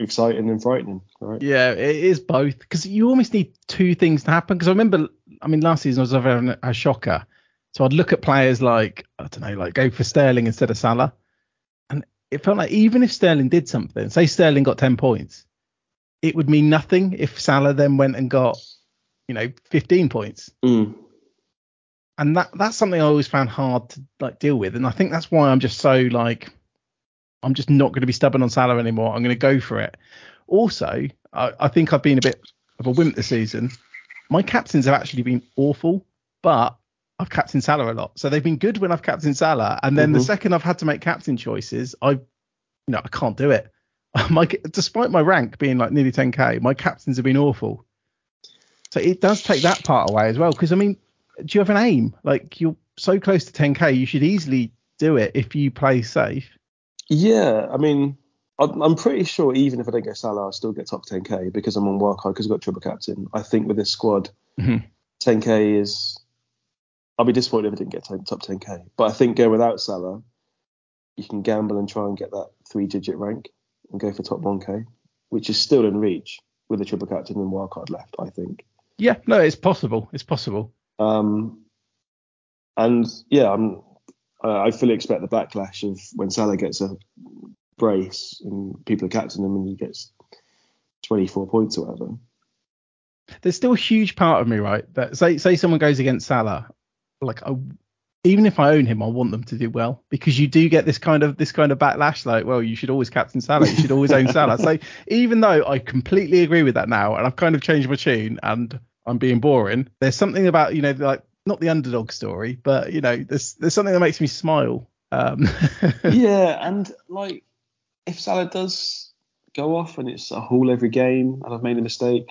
exciting and frightening, right? Yeah, it is both because you almost need two things to happen. Because I remember, I mean, last season I was having a shocker, so I'd look at players like I don't know, like go for Sterling instead of Salah, and it felt like even if Sterling did something, say Sterling got ten points, it would mean nothing if Salah then went and got, you know, fifteen points. Mm. and that that's something I always found hard to like deal with, and I think that's why I'm just so like I'm just not going to be stubborn on Salah anymore. I'm going to go for it. Also, I, I think I've been a bit of a wimp this season. My captains have actually been awful, but I've captained Salah a lot, so they've been good when I've captained Salah, and then the Mhm. second I've had to make captain choices, I, you know, I can't do it. My, despite my rank being like nearly 10k, my captains have been awful. So it does take that part away as well, because I mean, do you have an aim? Like you're so close to 10k, you should easily do it if you play safe. Yeah, I mean, I'm, I'm pretty sure even if I don't get Salah, I'll still get top 10k because I'm on wildcard because I've got triple captain. I think with this squad, Mhm. 10k is. I'll be disappointed if I didn't get to top 10k. But I think go without Salah, you can gamble and try and get that three-digit rank and go for top 1k, which is still in reach with a triple captain and wildcard left. I think. Yeah, no, it's possible. It's possible. Um, and yeah, I'm. I I fully expect the backlash of when Salah gets a brace and people are captaining him and he gets 24 points or whatever. There's still a huge part of me, right? That say say someone goes against Salah, like I, even if I own him, I want them to do well because you do get this kind of this kind of backlash. Like, well, you should always captain Salah. You should always own Salah. So even though I completely agree with that now, and I've kind of changed my tune and I'm being boring, there's something about you know like not the underdog story, but you know there's there's something that makes me smile. Um, yeah, and like if Salah does go off and it's a haul every game and I've made a mistake,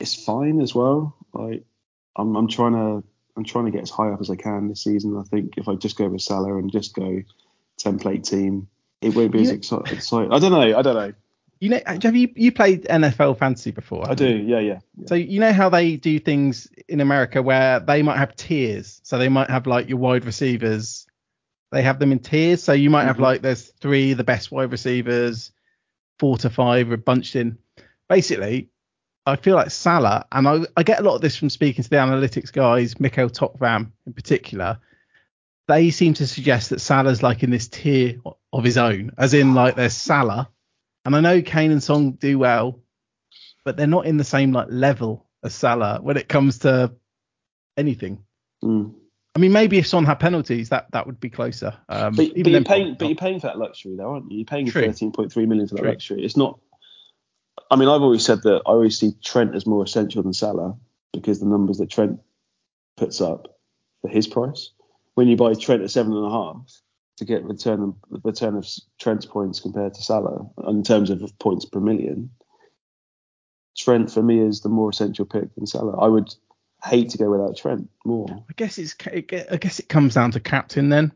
it's fine as well. Like I'm I'm trying to I'm trying to get as high up as I can this season. I think if I just go with Salah and just go template team, it won't be as Yeah. exciting. I don't know. I don't know. You know, have you you played NFL fantasy before? I do. Yeah, yeah. yeah. So you know how they do things in America where they might have tiers. So they might have like your wide receivers. They have them in tiers. So you might have Mhm. like there's three the best wide receivers, four to five are bunched in. Basically, I feel like Salah, and I, I get a lot of this from speaking to the analytics guys, Mikkel Tokvam in particular. They seem to suggest that Salah's like in this tier of his own, as in like there's Salah, and I know Kane and Son do well, but they're not in the same like level as Salah when it comes to anything. Mm. I mean, maybe if Son had penalties, that that would be closer. Um, But, but you're paying, but you're paying for that luxury, though, aren't you? You're paying True. 13.3 million for that True. luxury. It's not. I mean, I've always said that I always see Trent as more essential than Salah because the numbers that Trent puts up for his price. When you buy Trent at seven and a half to get return return of Trent's points compared to Salah in terms of points per million, Trent for me is the more essential pick than Salah. I would hate to go without Trent more. I guess it's I guess it comes down to captain then,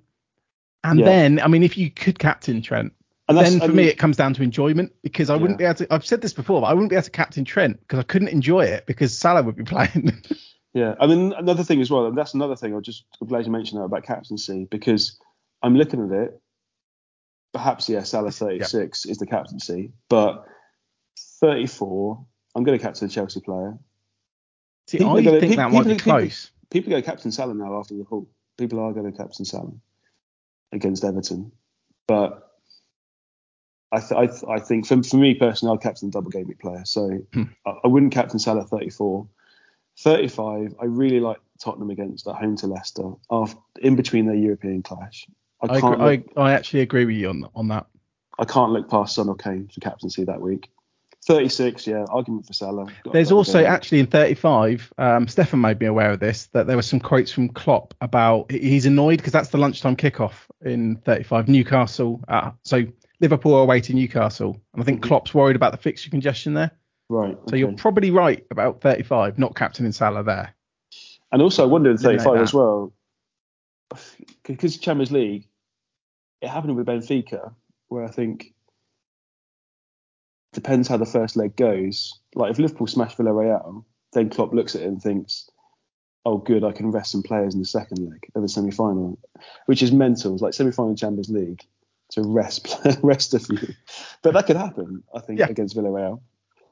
and Yeah. then I mean, if you could captain Trent, And then for and- me it comes down to enjoyment because I wouldn't be able to. I've said this before, but I wouldn't be able to captain Trent because I couldn't enjoy it because Salah would be playing. Yeah, I mean another thing as well, and that's another thing. I just I'm glad you mentioned that about captaincy because I'm looking at it. Perhaps yeah, Salah 36 is the captaincy, but 34. I'm going to captain a Chelsea player. See, People I gonna- think that might be close. People go captain Salah now after the Hull. People are going to captain Salah against Everton, but I th- I, th- I think for, for me personally, I'll captain double game week player. So Hmm. I, I wouldn't captain Salah 34. 35. I really like Tottenham against at home to Leicester after in between their European clash. I I, agree, look, I, I actually agree with you on on that. I can't look past Son or Kane for captaincy that week. 36, yeah, argument for Salah. Got There's also actually in 35, um, Stefan made me aware of this, that there were some quotes from Klopp about he's annoyed because that's the lunchtime kickoff in 35. Newcastle, uh, so Liverpool are away to Newcastle, and I think Mhm. Klopp's worried about the fixture congestion there. right. So you're probably right about 35, not captain in Salah there. And also, I wonder in Eliminate 35 that. as well, because Champions League, it happened with Benfica, where I think depends how the first leg goes. Like if Liverpool smash Villarreal, then Klopp looks at it and thinks, "Oh, good, I can rest some players in the second leg of the semi-final," which is mental. It's like semi-final Champions League to rest rest a few, but that could happen. I think Yeah. against Villarreal.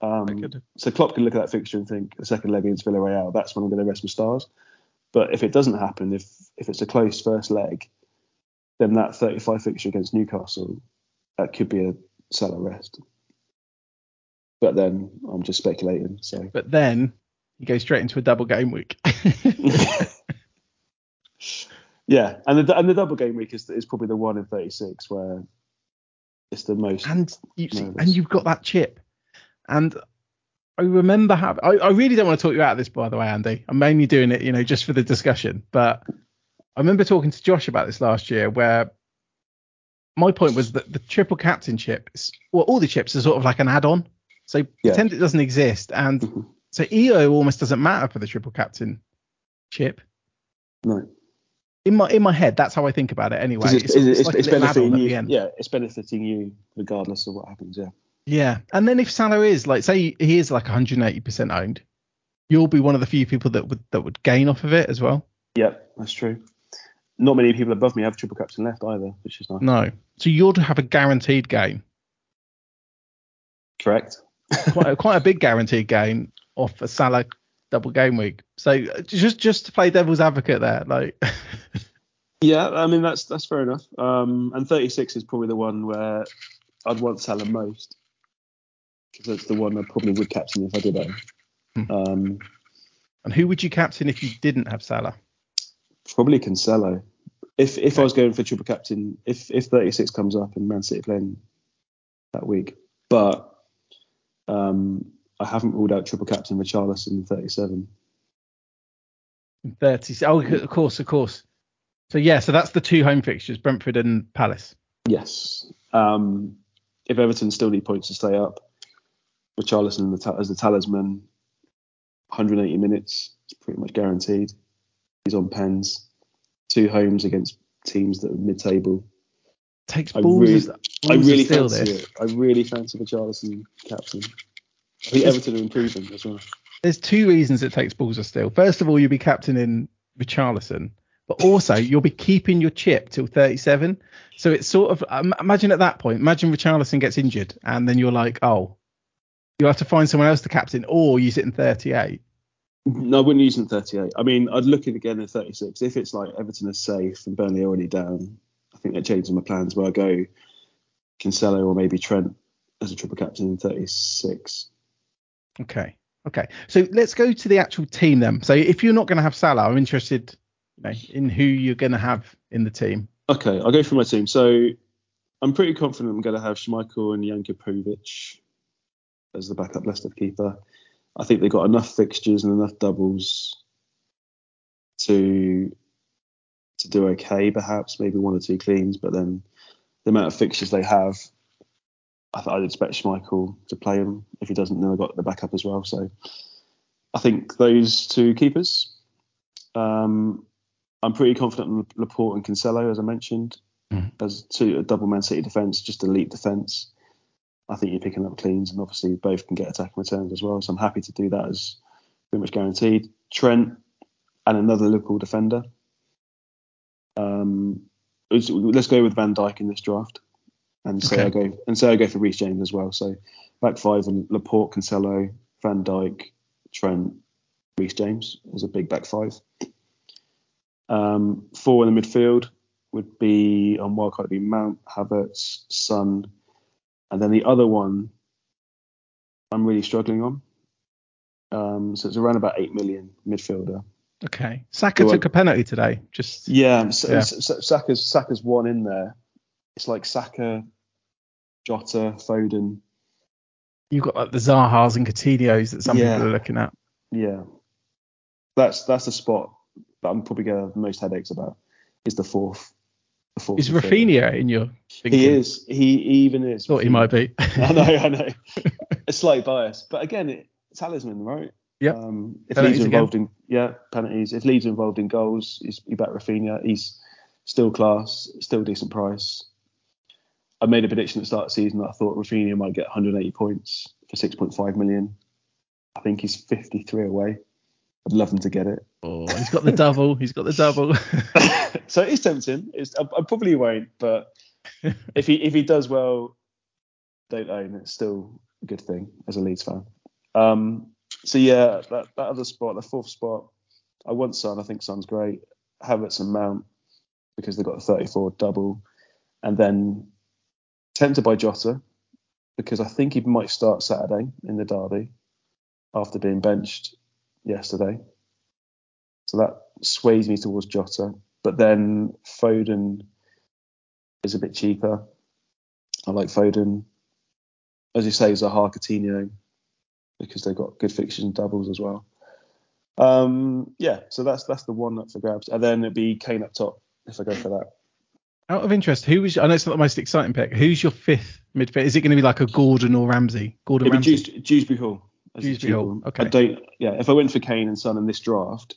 Um, so Klopp can look at that fixture and think the second leg against Villarreal, that's when I'm going to rest my stars. But if it doesn't happen, if if it's a close first leg, then that 35 fixture against Newcastle, that could be a Salah rest. But then I'm just speculating. So But then you go straight into a double game week. yeah, and the and the double game week is is probably the one in 36 where it's the most. and you see, and you've got that chip. And I remember having. I, I really don't want to talk you out of this, by the way, Andy. I'm mainly doing it, you know, just for the discussion. But I remember talking to Josh about this last year, where my point was that the triple captain chip, is, well, all the chips are sort of like an add-on. So Yeah. pretend it doesn't exist, and Mhm. so EO almost doesn't matter for the triple captain chip. No. In my in my head, that's how I think about it. Anyway, it's, it's, like a little add-on benefiting you. Yeah, it's benefiting you regardless of what happens. Yeah. Yeah, and then if Salah is like, say he is like 180% owned, you'll be one of the few people that would that would gain off of it as well. Yeah, that's true. Not many people above me have triple captain left either, which is nice. No, so you're to have a guaranteed game. Correct. quite a, quite a big guaranteed game off a Salah double game week. So just just to play devil's advocate there, like Yeah, I mean that's that's fair enough. Um, and 36 is probably the one where I'd want Salah most because that's the one I probably would captain if I did own. Hmm. Um, and who would you captain if you didn't have Salah? Probably Cancelo. If if I was going for triple captain, if if 36 comes up and Man City playing that week, but um, I haven't ruled out triple captain Richarlison in 37. 30. Oh, of course, of course. So yeah, so that's the two home fixtures, Brentford and Palace. Yes. Um, if Everton still need points to stay up, Richarlison as the talisman, 180 minutes, it's pretty much guaranteed. He's on pens. Two homes against teams that are mid-table. Takes I balls. really- as- I really fancy this. it. I really fancy Richarlison captain. I think Everton are improving as well. There's two reasons it takes balls of steel. First of all, you'll be captaining Richarlison, but also you'll be keeping your chip till 37. So it's sort of um, imagine at that point, imagine Richarlison gets injured, and then you're like, oh, you have to find someone else to captain, or you sit in 38. No, I wouldn't use in 38. I mean, I'd look at again in 36. If it's like Everton are safe and Burnley already down, I think that changes my plans where I go Cancelo or maybe Trent as a triple captain in 36. Okay. Okay. So let's go to the actual team then. So if you're not going to have Salah, I'm interested you know, in who you're going to have in the team. Okay, I'll go through my team. So I'm pretty confident I'm going to have Schmeichel and Jakupovic as the backup Leicester keeper. I think they've got enough fixtures and enough doubles to to do okay, perhaps maybe one or two cleans, but then the amount of fixtures they have, I th- I'd expect Schmeichel to play him. If he doesn't, then I've got the backup as well. So I think those two keepers. Um, I'm pretty confident in Laporte and Cancelo, as I mentioned, Mhm. as two a double Man City defence, just elite defence. I think you're picking up cleans, and obviously both can get attacking returns as well. So I'm happy to do that as pretty much guaranteed. Trent and another Liverpool defender. Um, let's let's go with Van Dijk in this draft, and say I go and say I go for Reece James as well. So back five and Laporte, Cancelo, Van Dijk, Trent, Reece James as a big back five. Um, four in the midfield would be on wildcard would be Mount, Havertz, Son, and then the other one I'm really struggling on. Um, so it's around about eight million midfielder. Okay. Saka on. took a penalty today. Just Yeah, so, Yeah. so- Saka's Saka's one in there. It's like Saka, Jota, Foden. you've got like the Zahas and Coutinho's that some Yeah. people are looking at. Yeah, that's that's the spot that I'm probably gonna have the most headaches about. Is the fourth. Is. Raphinha in your thinking? He is. He, he even is. Thought he might be. I know, I know. a slight bias, but again, it, talisman, right? Yeah. Um, if Penalties Leeds are again. involved in yeah penalties, if Leeds are involved in goals, he's, you back Raphinha. He's still class, still decent price. I made a prediction at the start of the season that I thought Raphinha might get 180 points for 6.5 million. I think he's 53 away. I'd love him to get it. Oh, he's got the double. He's got the double. so it's tempting. It's, I, I probably won't, but if he if he does well, don't own. It's still a good thing as a Leeds fan. Um, so yeah, that, that other spot, the fourth spot, I want Son. I think Son's great. Havertz and Mount because they've got a 34 double, and then tempted by Jota because I think he might start Saturday in the derby after being benched yesterday. So that sways me towards Jota. But then Foden is a bit cheaper. I like Foden. As you say, Zaha Coutinho because they've got good fixtures and doubles as well. Um, yeah, so that's that's the one up for grabs. And then it'd be Kane up top if I go for that. Out of interest, who was? I know it's not the most exciting pick. Who's your fifth midfield? Is it going to be like a Gordon or Ramsey? Gordon It'd be Ramsey. Dews- Dewsbury Hall. As the Dewsbury cheaper Hall, okay. I don't. Yeah, if I went for Kane and Son in this draft,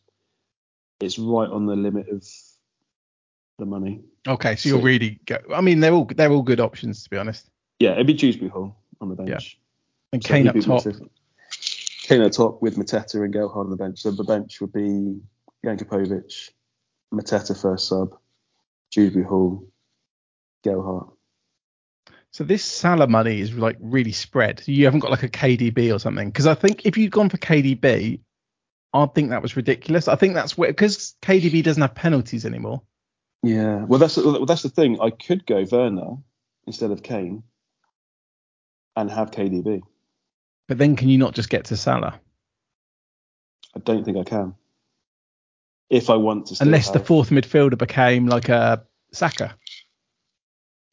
it's right on the limit of the money. Okay, so you're really. Go, I mean, they're all they're all good options to be honest. Yeah, it'd be Dewsbury Hall on the bench. Yeah. And So Kane up top. Kane up top with Mateta and Gelhardt on the bench. So the bench would be Jakupovic, Mateta first sub, Dewsbury Hall, Gelhardt. So this Salah money is like really spread. You haven't got like a KDB or something. Because I think if you'd gone for KDB, I'd think that was ridiculous. I think that's where because KDB doesn't have penalties anymore. Yeah, well that's well, that's the thing. I could go Werner instead of Kane and have KDB. But then can you not just get to Salah? I don't think I can. If I want to, Unless the fourth midfielder became like a Saka.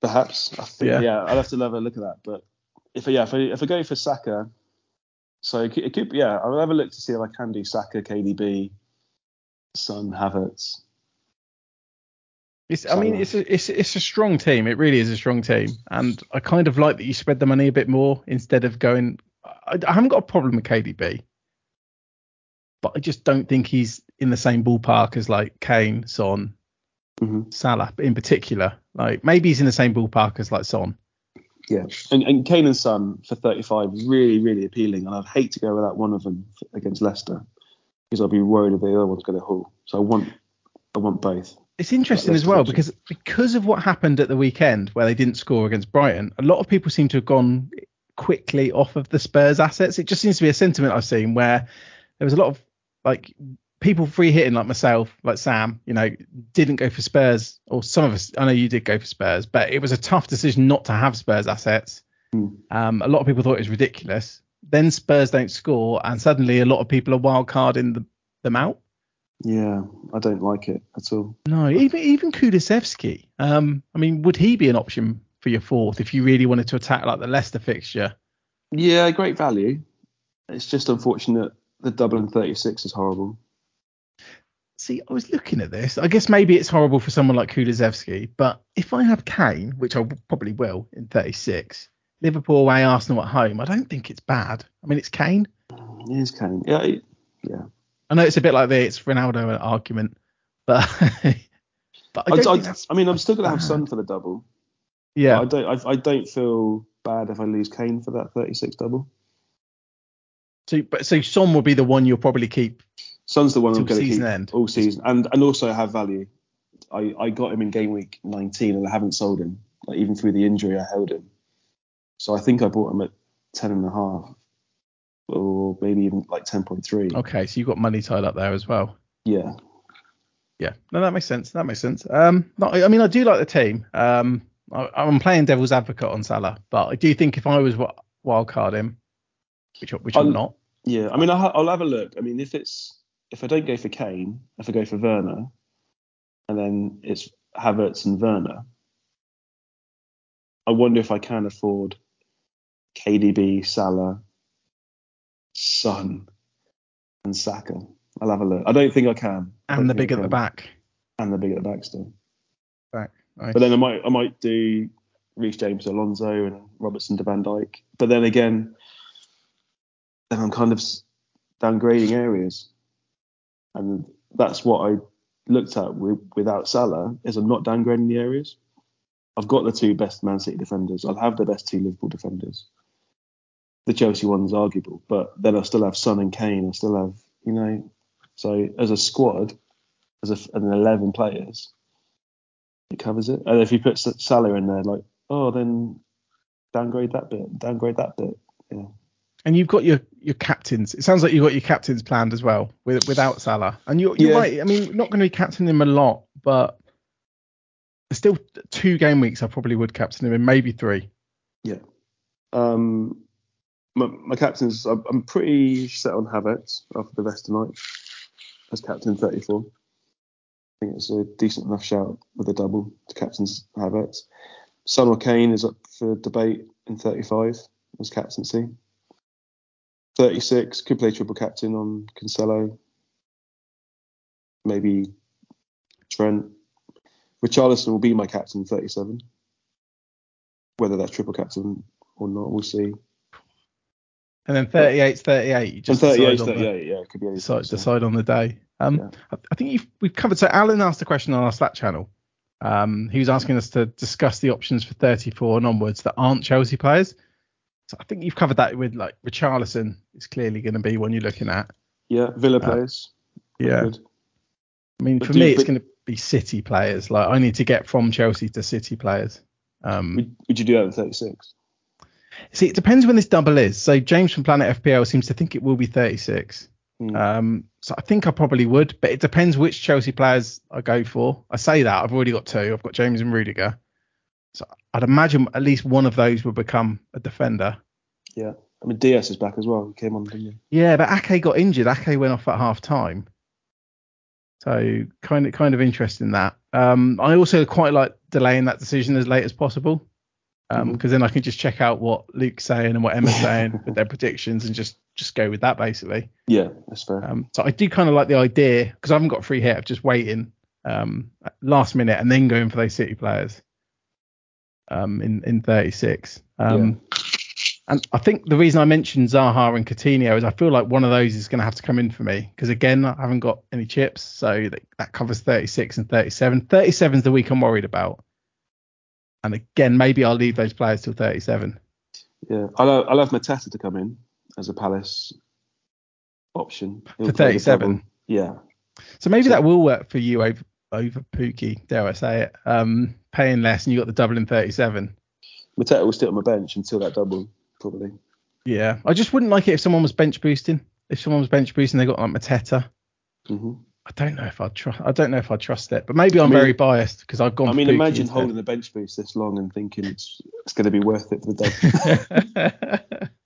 Perhaps. I think, Yeah. yeah. I'll have to have a look at that. But if I, yeah, if I, if I go for Saka, so it could, it could yeah, I'll have a look to see if I can do Saka, KDB, Son, Havertz. It's, I mean, it's a, it's it's a strong team. It really is a strong team, and I kind of like that you spread the money a bit more instead of going. I, I haven't got a problem with KDB, but I just don't think he's in the same ballpark as like Kane, Son, Mhm. Salah in particular. Like maybe he's in the same ballpark as like Son. Yeah, and, and Kane and Son for 35 really, really appealing, and I'd hate to go without one of them against Leicester because I'd be worried if the other one's going to haul. So I want, I want both. It's interesting That's as well because because of what happened at the weekend where they didn't score against Brighton, a lot of people seem to have gone quickly off of the Spurs assets. It just seems to be a sentiment I've seen where there was a lot of like people free hitting like myself, like Sam, you know, didn't go for Spurs or some of us. I know you did go for Spurs, but it was a tough decision not to have Spurs assets. Hmm. Um, a lot of people thought it was ridiculous. Then Spurs don't score, and suddenly a lot of people are wild carding the, them out. Yeah, I don't like it at all. No, even even Kulusevski. Um, I mean, would he be an option for your fourth if you really wanted to attack like the Leicester fixture? Yeah, great value. It's just unfortunate the Dublin 36 is horrible. See, I was looking at this. I guess maybe it's horrible for someone like Kulusevski, but if I have Kane, which I probably will in 36, Liverpool away, Arsenal at home, I don't think it's bad. I mean, it's Kane. Mm, it is Kane. Yeah, it- yeah. I know it's a bit like the it's Ronaldo argument, but but I I, don't I, I mean, I'm still going to have. Son for the double. yeah. I don't. I, I don't feel bad if I lose Kane for that 36 double. So, but so Son will be the one you'll probably keep. Son's the one I'm going to keep end. all season, and and also have value. I, I got him in game week 19, and I haven't sold him. Like even through the injury, I held him. So I think I bought him at 10 and a half, or maybe even like 10.3. Okay, so you've got money tied up there as well. Yeah. Yeah, no, that makes sense. That makes sense. Um, no, I mean, I do like the team. Um, I, I'm playing devil's advocate on Salah, but I do think if I was wi- wild card him, which which I'm I'll- not, Yeah, I mean, I'll, ha- I'll have a look. I mean, if it's if I don't go for Kane, if I go for Werner, and then it's Havertz and Werner, I wonder if I can afford KDB, Salah, Son, and Saka. I'll have a look. I don't think I can. And the big at the back. And the big at the back still. Back. Nice. But then I might I might do Reece James, Alonso, and Robertson to Van Dijk. But then again, then I'm kind of downgrading areas, and that's what I looked at with, without Salah. Is I'm not downgrading the areas. I've got the two best Man City defenders. I'll have the best two Liverpool defenders. The Chelsea one's arguable, but then I still have Son and Kane. I still have, you know, so as a squad, as a, an 11 players, it covers it. And if you put Salah in there, like, oh, then downgrade that bit, downgrade that bit. Yeah. And you've got your your captains. It sounds like you've got your captains planned as well with, without Salah. And you're, you're Yeah. right. I mean, not going to be captaining him a lot, but still two game weeks I probably would captain him in, maybe three. Yeah. Um, my, my captains, I'm, I'm pretty set on Havertz after the rest tonight as captain 34. I think it's a decent enough shout with a double to captain's Havertz. Son or Kane is up for debate in 35 as captaincy. 36 could play triple captain on Cancelo. Maybe Trent. Richarlison will be my captain 37. Whether that's triple captain or not, we'll see. And then 38's 38. You just 38, decide, on the, 38, yeah, it could be any decide, so. decide on the day. Um, Yeah. I, I think you've, we've covered. So Alan asked a question on our Slack channel. Um, he was asking us to discuss the options for 34 and onwards that aren't Chelsea players. So I think you've covered that with like Richarlison is clearly going to be one you're looking at. Yeah, Villa players. Yeah. Good. I mean, But for me, it's going to be City players. Like I need to get from Chelsea to City players. Um, Would, would you do that at 36? see, it depends when this double is. So James from Planet FPL seems to think it will be 36. Hmm. Um, so I think I probably would, but it depends which Chelsea players I go for. I say that I've already got two. I've got James and Rudiger. I'd imagine at least one of those would become a defender. Yeah. I mean, Dias is back as well. He came on, didn't he? Yeah, but Ake got injured. Ake went off at half time. So kind of kind of interesting that. Um, I also quite like delaying that decision as late as possible. Um, Mhm. because then I can just check out what Luke's saying and what Emma's saying with their predictions and just just go with that basically. Yeah, that's fair. Um, so I do kind of like the idea because I haven't got free hit of just waiting um, last minute and then going for those City players um, in in 36. Um, And I think the reason I mentioned Zaha and Coutinho is I feel like one of those is going to have to come in for me because again I haven't got any chips, so that, that covers 36 and 37. 37 is the week I'm worried about. And again, maybe I'll leave those players till 37. Yeah, I'll, uh, I'll have Mateta to come in as a Palace option. He'll For 37? Yeah. So maybe So- that will work for you over over Pukki, dare I say it. Um, paying less and you got the double in 37. Mateta will sit on my bench until that double, probably. Yeah, I just wouldn't like it if someone was bench boosting. If someone was bench boosting, they got like Mateta. hmm I don't know if I'd trust. I don't know if I'd trust it, but maybe I'm I mean- very biased because I've gone. I mean, imagine instead. holding the bench boost this long and thinking it's it's going to be worth it for the double.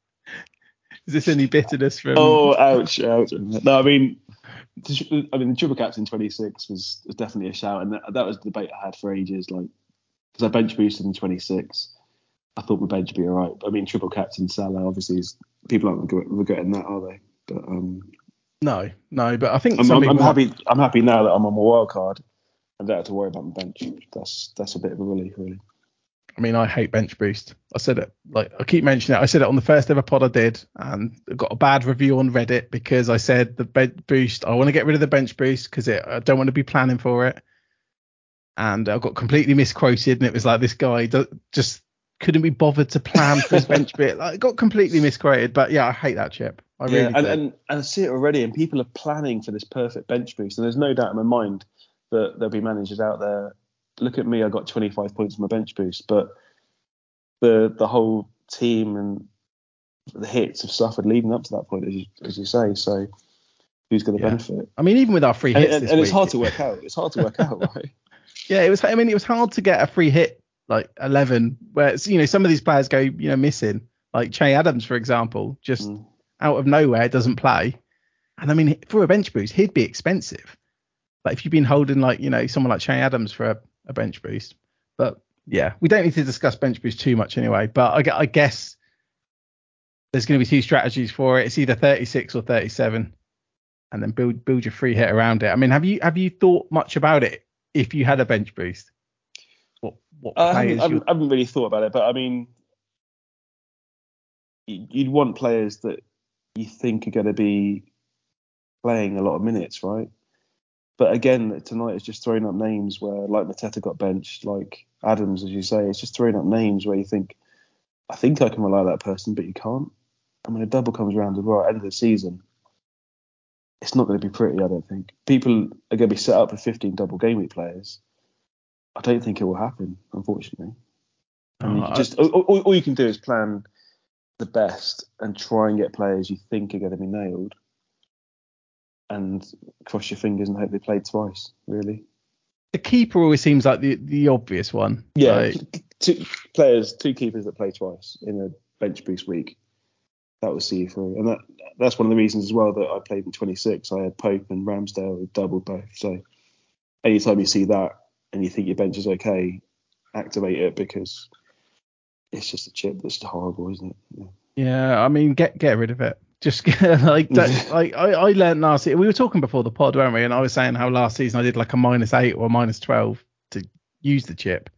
Is this any bitterness from? oh, ouch, ouch. No, I mean, the- I mean, the triple captain 26 was, was definitely a shout, and that, that was the debate I had for ages. Like, because I bench boosted in 26, I thought my bench would be all right. But I mean, triple captain Salah, obviously, is, people aren't regretting that, are they? But um, No, no, but I think I'm, some I'm, I'm happy. I'm happy now that I'm on my wild card. I don't have to worry about my bench. That's that's a bit of a relief, really. I mean, I hate bench boost. I said it like I keep mentioning it. I said it on the first ever pod I did, and I got a bad review on Reddit because I said the bench boost. I want to get rid of the bench boost because I don't want to be planning for it. And I got completely misquoted, and it was like this guy do, just couldn't be bothered to plan for his bench bit. Like, it got completely misquoted. But yeah, I hate that chip. I really yeah, and, do. and and I see it already, and people are planning for this perfect bench boost, and there's no doubt in my mind that there'll be managers out there. Look at me, I got 25 points from my bench boost, but the the whole team and the hits have suffered leading up to that point, as you, as you say. So who's going to Yeah. benefit? I mean, even with our free And, hits and, this and it's hard to work out. It's hard to work out, right? Yeah, it was. I mean, it was hard to get a free hit like 11, where you know some of these players go you know missing, like Che Adams for example, just Mm. out of nowhere doesn't play. And I mean, for a bench boost, he'd be expensive. Like if you've been holding like you know someone like Che Adams for a, a bench boost, but yeah, we don't need to discuss bench boost too much anyway. But I, I guess there's going to be two strategies for it. It's either 36 or 37, and then build build your free hit around it. I mean, have you have you thought much about it if you had a bench boost? What what I players haven't, I you haven't, I haven't really thought about it, but I mean, you'd want players that you think are going to be playing a lot of minutes, right? But again, tonight is just throwing up names where, like Mateta got benched, like Adams, as you say, it's just throwing up names where you think, I think I can rely on that person, but you can't. I mean, a double comes around as well at the end of the season. It's not going to be pretty, I don't think. People are going to be set up with 15 double game week players. I don't think it will happen, unfortunately. And you Oh, I- just all, all, all you can do is plan the best and try and get players you think are going to be nailed, and cross your fingers and hope they play twice. Really, the keeper always seems like the the obvious one. Like, two players, two keepers that play twice in a bench boost week. That will see you through, and that that's one of the reasons as well that I played in 26. I had Pope and Ramsdale doubled both. So anytime you see that and you think your bench is okay, activate it because it's just a chip that's horrible, isn't it? Yeah. Yeah, I mean, get get rid of it. Just like don't, like I, I learned last year. We were talking before the pod, weren't we? And I was saying how last season I did like a minus eight or a minus twelve to use the chip.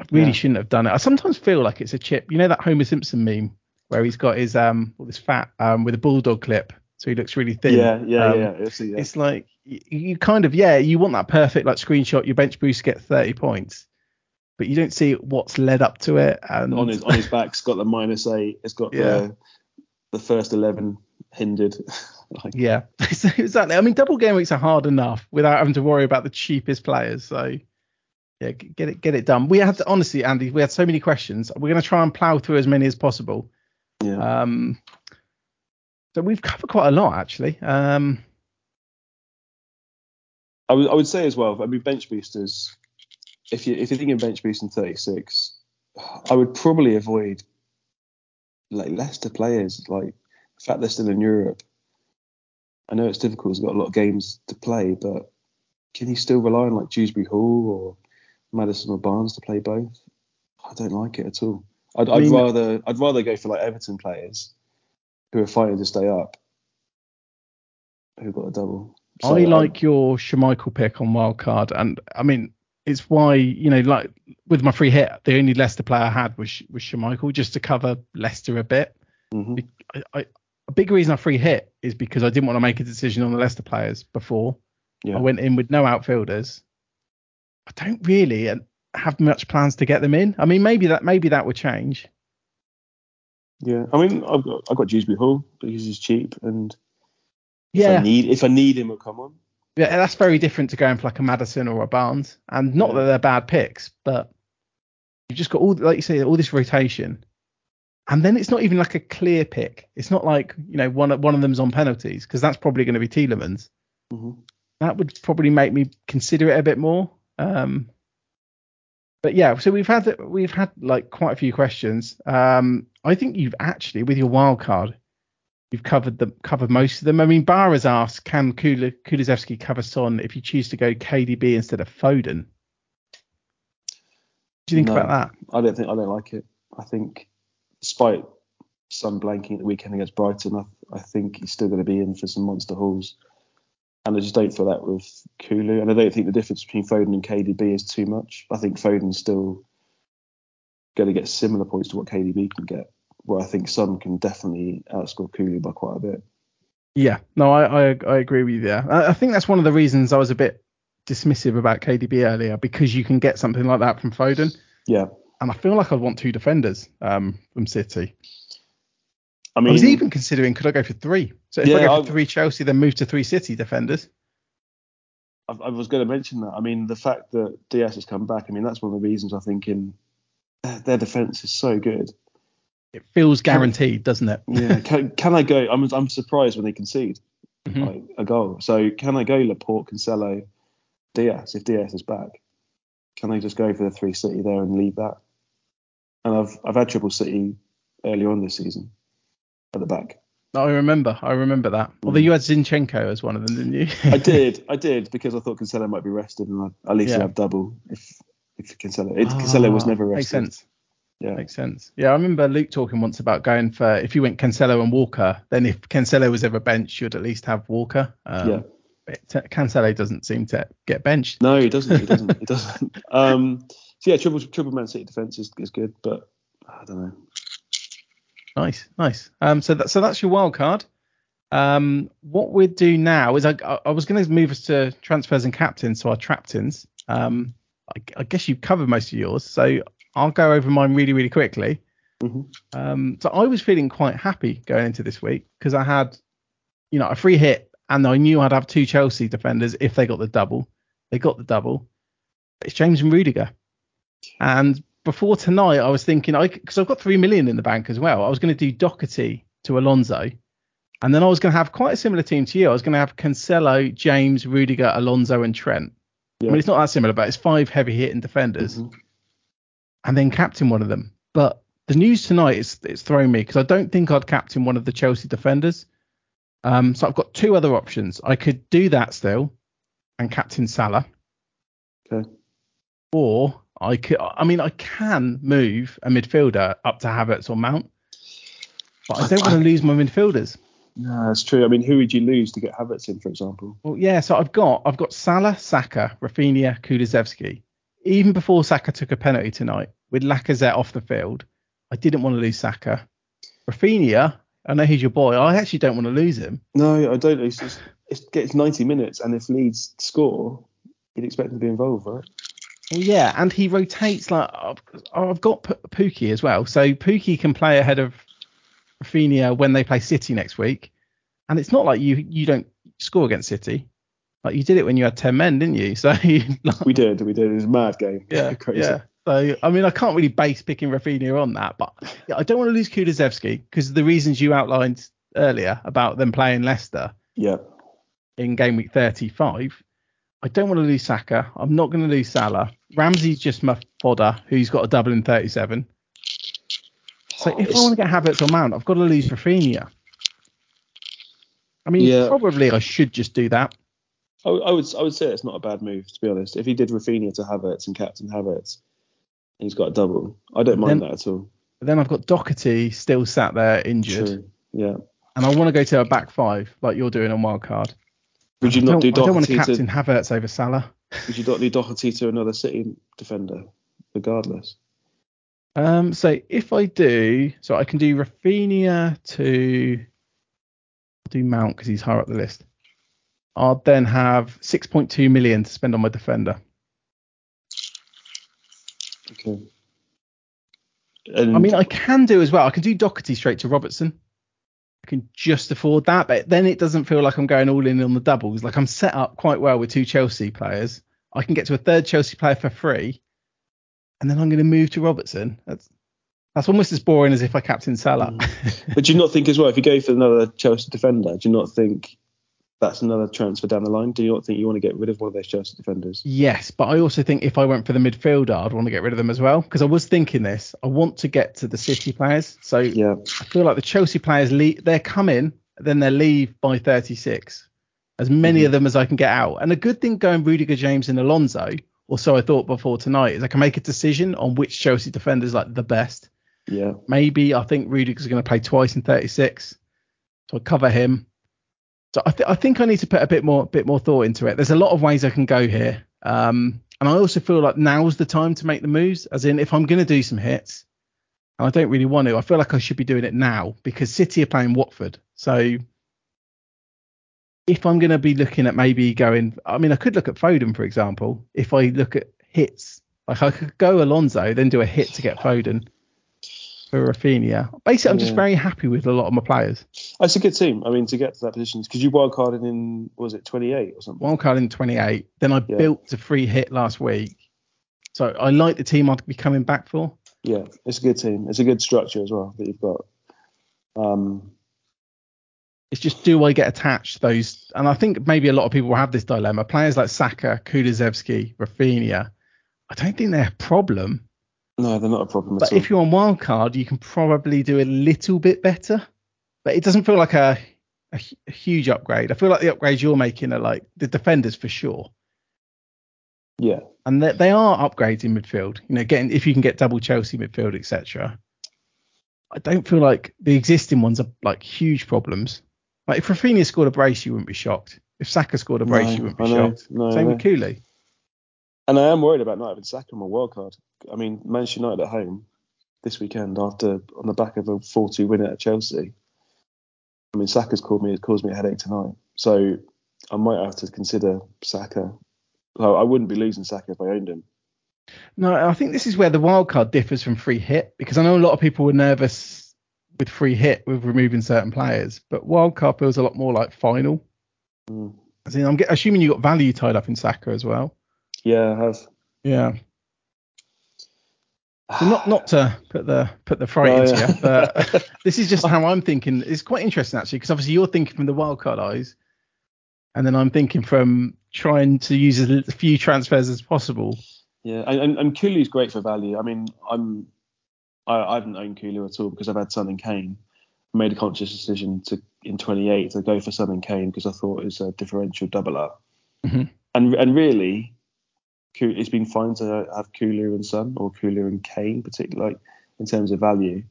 I really Yeah. shouldn't have done it. I sometimes feel like it's a chip. You know that Homer Simpson meme where he's got his um all this fat um with a bulldog clip, so he looks really thin. Yeah, yeah, Um, yeah. It's, yeah. It's like you, you kind of yeah, you want that perfect like screenshot. Your bench boost get 30 points, but you don't see what's led up to it. And on his on his back, it's got the minus eight. It's got Yeah. the the first eleven hindered. like, Yeah, exactly. I mean, double game weeks are hard enough without having to worry about the cheapest players. So yeah, get it get it done. We had to, honestly, Andy, we had so many questions. We're going to try and plow through as many as possible. Yeah. Um, so we've covered quite a lot actually. Um, I would I would say as well. I mean, bench boosters. If you if you're thinking bench boosting 36, I would probably avoid like Leicester players. Like the fact they're still in Europe. I know it's difficult. He's got a lot of games to play, but can you still rely on like Dewsbury Hall or Maddison or Barnes to play both? I don't like it at all. I'd, I'd mean- rather I'd rather go for like Everton players who are fighting to stay up, who got a double. So I like your Schmeichel pick on wildcard, and I mean it's why you know like with my free hit, the only Leicester player I had was was Schmeichel just to cover Leicester a bit. Mhm. I, I, a big reason I free hit is because I didn't want to make a decision on the Leicester players before. Yeah. I went in with no outfielders. I don't really uh, have much plans to get them in. I mean, maybe that maybe that would change. Yeah, I mean, I've got I've got Dewsbury Hall because he's cheap, and if Yeah, I need if I need him, he'll come on. yeah, that's very different to going for like a Maddison or a Barnes. And not Yeah. that they're bad picks, but you've just got all like you say all this rotation, and then it's not even like a clear pick. It's not like you know one of- one of them's on penalties because that's probably going to be Tielemans. hmm that would probably make me consider it a bit more. Um, but yeah, so we've had we've had like quite a few questions. Um, I think you've actually with your wild card, you've covered the covered most of them. I mean, Bar has asked, can Kula, Kulusevski cover Son if you choose to go KDB instead of Foden? What do you think No. about that? I don't think I don't like it. I think, despite some blanking at the weekend against Brighton, I, I think he's still going to be in for some monster hauls. And I just don't feel that with Kulu. And I don't think the difference between Foden and KDB is too much. I think Foden's still going to get similar points to what KDB can get. Where I think Son can definitely outscore Kulu by quite a bit. Yeah, no, I, I I agree with you there. I, I think that's one of the reasons I was a bit dismissive about KDB earlier because you can get something like that from Foden. Yeah. and I feel like I'd want two defenders um, from City. I I, mean, was even considering could I go for three? So if I go for I've- three Chelsea, then move to three City defenders. I, I was going to mention that. I mean, the fact that Dias has come back, I mean, that's one of the reasons I think in their, their defense is so good. It feels guaranteed, doesn't it? Yeah, can, can I go? I'm I'm surprised when they concede Mhm. like, a goal. So can I go Laporte, Cancelo, Dias if Dias is back? Can they just go for the three City there and leave that? And I've I've had triple City early on this season at the back. I remember, I remember that. Although you had Zinchenko as one of them, didn't you? I did, I did because I thought Cancelo might be rested, and I, at least Yeah. you have double if if Cancelo. It, Cancelo was Ah, never rested. Makes sense. Yeah. Makes sense. Yeah, I remember Luke talking once about going for if you went Cancelo and Walker, then if Cancelo was ever benched, you'd at least have Walker. Um, Yeah. but Cancelo doesn't seem to get benched. No, he doesn't. He doesn't. he doesn't. Um, so yeah, triple triple Man City defense is, is good, but I don't know. Nice, nice. Um, so that so that's your wild card. Um, what we'd do now is I I, was going to move us to transfers and captains, so our traptins. Um, I, I guess you've covered most of yours, so I'll go over mine really really quickly. Mhm. Um, so I was feeling quite happy going into this week because I had, you know, a free hit and I knew I'd have two Chelsea defenders if they got the double. They got the double. It's James and Rudiger. And before tonight, I was thinking, I because I've got three million in the bank as well. I was going to do Doherty to Alonso, and then I was going to have quite a similar team to you. I was going to have Cancelo, James, Rudiger, Alonso, and Trent. I mean, it's not that similar, but it's five heavy hitting defenders Mhm. and then captain one of them. But the news tonight is it's thrown me because I don't think I'd captain one of the Chelsea defenders. Um, so I've got two other options. I could do that still and captain Salah, Okay. or I could. I mean, I can move a midfielder up to Havertz or Mount, but I don't want to lose my midfielders. No, that's true. I mean, who would you lose to get Havertz in, for example? Well, yeah. So I've got I've got Salah, Saka, Raphinha, Kulusevski. Even before Saka took a penalty tonight, with Lacazette off the field, I didn't want to lose Saka. Raphinha, I know he's your boy. I actually don't want to lose him. No, I don't. It's just it gets 90 minutes, and if Leeds score, you'd expect him to be involved, right? Well, yeah, and he rotates like I've, I've got P- Pukki as well, so Pukki can play ahead of Raphinha when they play City next week, and it's not like you you don't score against City. Like you did it when you had ten men, didn't you? So like, We did, we did. It was a mad game. yeah, Crazy. yeah. So I mean, I can't really base picking Raphinha on that, but yeah, I don't want to lose Kulusevski because the reasons you outlined earlier about them playing Leicester Yeah. in game week 35. I don't want to lose Saka. I'm not going to lose Salah. Ramsey's just my fodder, who's got a double in 37. So if I want to get Havertz or Mount, I've got to lose Raphinha. I mean, Yeah. probably I should just do that. I, I would I would say it's not a bad move to be honest. If he did Raphinha to Havertz and captain Havertz, and he's got a double. I don't mind Then- that at all. But then I've got Doherty still sat there injured, True. Yeah. and I want to go to a back five like you're doing on wildcard. Would you not don't, I don't want to captain to? Havertz over Salah. Would you not do Doherty to another City defender, regardless? Um, so if I do, so I can do Raphinha to I'll do Mount because he's higher up the list. I'll then have 6.2 million to spend on my defender. Okay. And I mean, I can do as well. I can do Doherty straight to Robertson. Can just afford that, but then it doesn't feel like I'm going all in on the doubles. Like I'm set up quite well with two Chelsea players. I can get to a third Chelsea player for free, and then I'm going to move to Robertson. That's that's almost as boring as if I captain Salah. Mm. But do you not think as well, if you go for another Chelsea defender, do you not think that's another transfer down the line? Do you not think you want to get rid of one of those Chelsea defenders? Yes, but I also think if I went for the midfielder, I'd want to get rid of them as well because I was thinking this. I want to get to the City players, so Yeah. I feel like the Chelsea players leave, they're coming, then they leave by 36. As many Mhm. of them as I can get out. And a good thing going Rudiger, James, and Alonso, or so I thought before tonight, is I can make a decision on which Chelsea defender is like the best. Yeah. Maybe I think Rudiger's going to play twice in 36, so I cover him. So I, th- I think I need to put a bit more bit more thought into it. There's a lot of ways I can go here, um, and I also feel like now's the time to make the moves. As in, if I'm going to do some hits, and I don't really want to, I feel like I should be doing it now because City are playing Watford. So if I'm going to be looking at maybe going, I mean, I could look at Foden for example. If I look at hits, like I could go Alonso, then do a hit to get Foden for Raphinha. Basically, I'm just Yeah. very happy with a lot of my players. It's a good team. I mean, to get to that position, because you wildcarded in, was it 28 or something? Wildcard in 28. Then I Yeah. built a free hit last week. So I like the team I'd be coming back for. Yeah, it's a good team. It's a good structure as well that you've got. Um, It's just do I get attached those? And I think maybe a lot of people will have this dilemma. Players like Saka, Kulusevski, Raphinha, I don't think they're a problem. No, they're not a problem But at all. if you're on wildcard, you can probably do a little bit better. But it doesn't feel like a, a, a huge upgrade. I feel like the upgrades you're making are like the defenders for sure. yeah, and they, they are upgrades in midfield. You know, getting if you can get double Chelsea midfield, etc. I don't feel like the existing ones are like huge problems. Like if Raphinha scored a brace, you wouldn't be shocked. If Saka scored a brace, No, you wouldn't be know, shocked. no, Same know. with Cooley. And I am worried about not having Saka on my wildcard. I mean, Manchester United at home this weekend after on the back of a 4-2 win at Chelsea. I mean, Saka's called me caused me a headache tonight, so I might have to consider Saka. So I wouldn't be losing Saka if I owned him. No, I think this is where the wild card differs from free hit because I know a lot of people were nervous with free hit with removing certain players, but wild card feels a lot more like final. Mm. As in, I'm assuming you got value tied up in Saka as well. Yeah, I have. Yeah. So not not to put the put the fright Oh, into yeah. you, but this is just how I'm thinking. It's quite interesting actually, because obviously you're thinking from the wildcard eyes, and then I'm thinking from trying to use as few transfers as possible. Yeah, and, and, Kulu's great for value. I mean, I'm I, I haven't owned Kulu at all because I've had Son and Kane. I made a conscious decision to in 28 to go for Son and Kane because I thought it was a differential double up. Mhm. And and really, it's been fine to have Kulu and Son or Kulu and Kane, particularly like, in terms of value.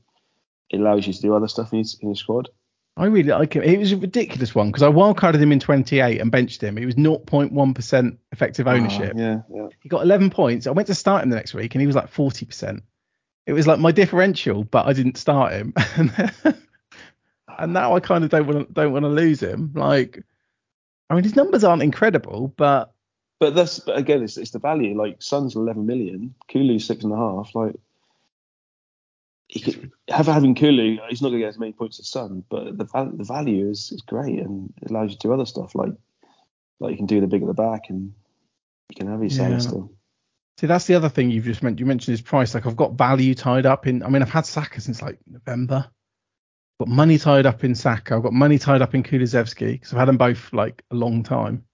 It allows you to do other stuff in your, in your squad. I really like him. It was a ridiculous one because I wildcarded him in 28 and benched him. He was 0.1% effective ownership. Ah, yeah, yeah. He got 11 points. I went to start him the next week and he was like 40%. It was like my differential, but I didn't start him. and now I kind of don't want to don't want to lose him. Like, I mean, his numbers aren't incredible, but But that's but again, it's, it's the value. Like Son's 11 million, Kulu's six and a half. Like he could have having Kulu, he's not going to get as many points as Sun, but the the value is, is great and it allows you to do other stuff like like you can do the big at the back and you can have your Yeah. Salah still. see that's the other thing you've just mentioned. You mentioned his price. Like I've got value tied up in. I mean, I've had Saka since like November. Got money tied up in Saka. I've got money tied up in Kulusevski because I've had them both like a long time.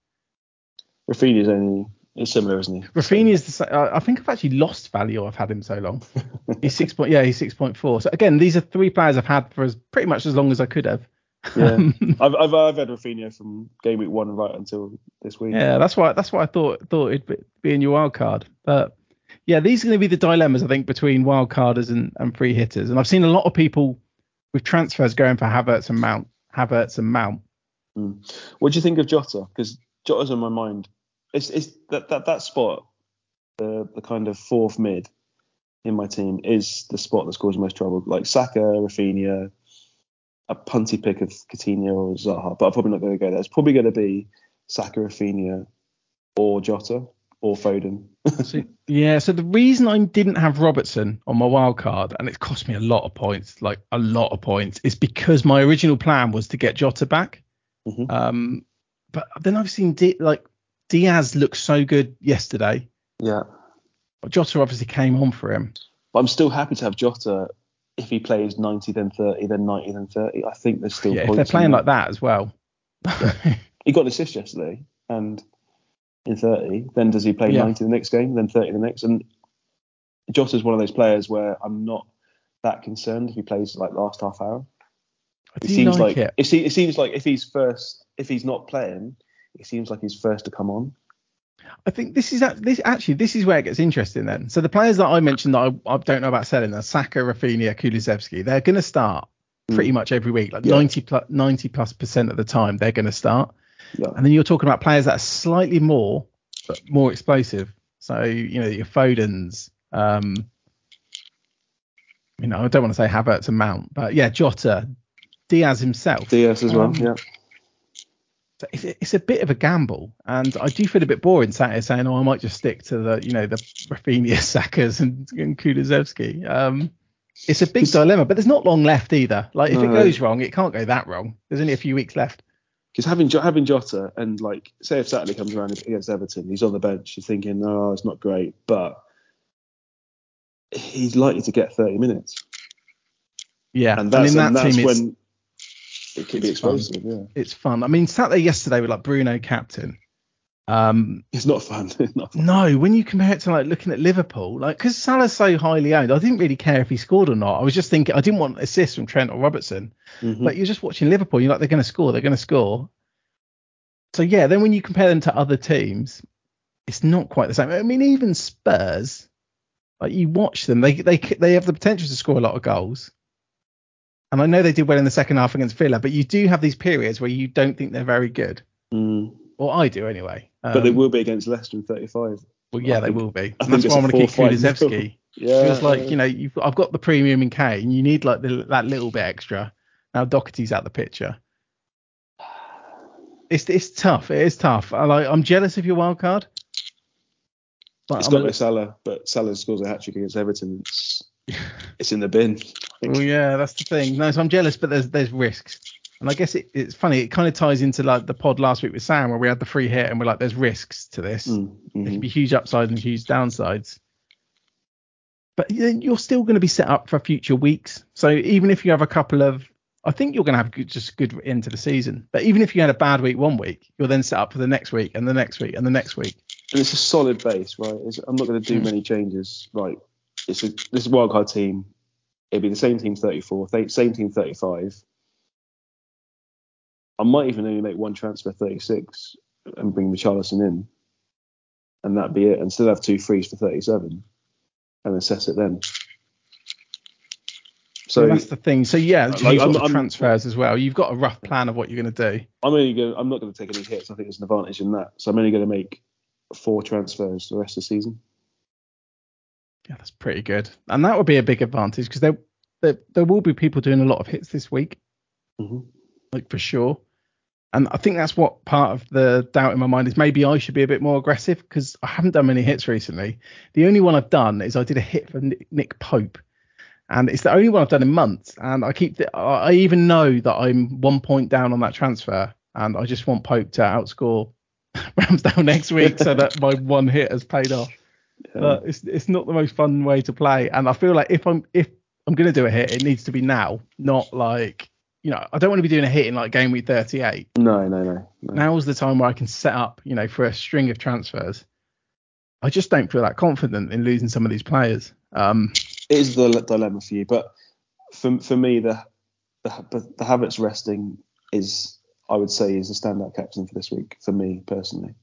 Raphinha's only is similar, isn't he? Raphinha is the sa- uh, I think I've actually lost value. I've had him so long. He's six point. Yeah, he's six point four. So again, these are three players I've had for as pretty much as long as I could have. Yeah. I've, I've I've had Raphinha from game week one right until this week. Yeah, that's why that's why I thought thought it'd be- be in your wild card. But yeah, these are going to be the dilemmas I think between wild carders and, and free hitters. And I've seen a lot of people with transfers going for Havertz and Mount, Havertz and Mount. Mm. What do you think of Jota? Because Jota's on my mind. It's it's that that, that spot, the the kind of fourth mid in my team is the spot that's causing most trouble. Like Saka, Raphinha, a punty pick of Coutinho or Zaha, but I'm probably not going to go there. It's probably going to be Saka, Raphinha, or Jota or Foden. So, yeah, so the reason I didn't have Robertson on my wild card, and it's cost me a lot of points, like a lot of points, is because my original plan was to get Jota back. Mhm. Um, but then I've seen Di- like Diaz looked so good yesterday. Yeah, But Jota obviously came on for him. but I'm still happy to have Jota if he plays 90 then 30 then 90 then 30. I think there's still Yeah, if they're in playing like that as well. he got an assist yesterday and in 30 then does he play Yeah. 90 the next game then 30 the next and Jota's one of those players where I'm not that concerned if he plays like last half hour it seems like, like, it. it seems like if he's first if he's not playing it seems like he's first to come on I think this is this actually this is where it gets interesting then. So the players that I mentioned that I, I don't know about selling are Saka, Raphinha, Kulusevski. They're going to start pretty much every week, like Yeah. 90 plus 90 plus percent of the time they're going to start. yeah And then you're talking about players that are slightly more but more explosive. So you know your Foden's. Um, you know I don't want to say Havertz and Mount, but yeah Jota, Diaz himself. Diaz as well Um, yeah So it's, it's a bit of a gamble, and I do feel a bit boring sat here saying, "Oh, I might just stick to the, you know, the Raphinha, Sakas, and, and Kulusevski." Um, it's a big dilemma, but there's not long left either. Like if it goes wrong, it can't go that wrong. There's only a few weeks left. because having having Jota and like say if Saturday comes around against Everton he's on the bench you're thinking oh it's not great but he's likely to get 30 minutes Yeah, and that's, in that and that's team, when it could be it's fun. explosive. Yeah, it's fun. I mean, sat there yesterday with like Bruno captain. Um, it's not fun. It's not fun. no, when you compare it to like looking at Liverpool, like because Salah's so highly owned, I didn't really care if he scored or not. I was just thinking I didn't want assists from Trent or Robertson. Mhm. But you're just watching Liverpool, you're like, they're going to score, they're going to score. So yeah, then when you compare them to other teams, it's not quite the same. I mean, even Spurs, like you watch them, they they they have the potential to score a lot of goals. And I know they did well in the second half against Villa, but you do have these periods where you don't think they're very good. Mm. Or I do anyway. Um, But they will be against Leicester in 35. Well, yeah, I they think- will be. And that's why a I want to keep 4-5. Kulusevski. Yeah, feels like you know you've I've got the premium in Kane. You need like the, that little bit extra. Now Doherty's out the picture. It's it's tough. It is tough. I like I'm jealous of your wild card. But It's I'm got a no Salah, but Salah scores a hat trick against Everton. It's, it's in the bin. Well, yeah, that's the thing. No, so I'm jealous, but there's there's risks. And I guess it, it's funny. It kind of ties into like the pod last week with Sam, where we had the free hit, and we're like, there's risks to this. Mm, There mhm. can be huge upsides and huge downsides. But you- you're still going to be set up for future weeks. So even if you have a couple of, I think you're going to have good, just good into the season. But even if you had a bad week one week, you're then set up for the next week and the next week and the next week. And it's a solid base, right? It's, I'm not going to do Mm. many changes. Right. It's a, this is a wildcard team. It'll be the same team 34, th- same team 35. I might even only make one transfer 36 and bring Richarlison in. And that'd be it. And still have two frees for 37 and assess it then. So So that's the thing. So yeah, Like, you've got I'm- I'm- transfers as well. You've got a rough plan of what you're going to do. I'm only going. I'm not going to take any hits. I think there's an advantage in that. So I'm only going to make four transfers the rest of the season. Yeah, that's pretty good. And that would be a big advantage because there, there there will be people doing a lot of hits this week. Mhm. like for sure. And I think that's what part of the doubt in my mind is maybe I should be a bit more aggressive because I haven't done many hits recently. The only one I've done is I did a hit for Nick, Pope, and it's the only one I've done in months. And I keep, the, I even know that I'm one point down on that transfer, and I just want Pope to outscore Ramsdale next week so that my one hit has paid off. Yeah. But it's it's not the most fun way to play, and I feel like if I'm if I'm gonna do a hit, it needs to be now, not like you know I don't want to be doing a hit in like game week 38. no, no, no, no. Now's the time where I can set up, you know, for a string of transfers. I just don't feel that confident in losing some of these players. Um, it is the dilemma for you. But for for me, the the the Havertz resting is, I would say, is the standout captain for this week for me personally.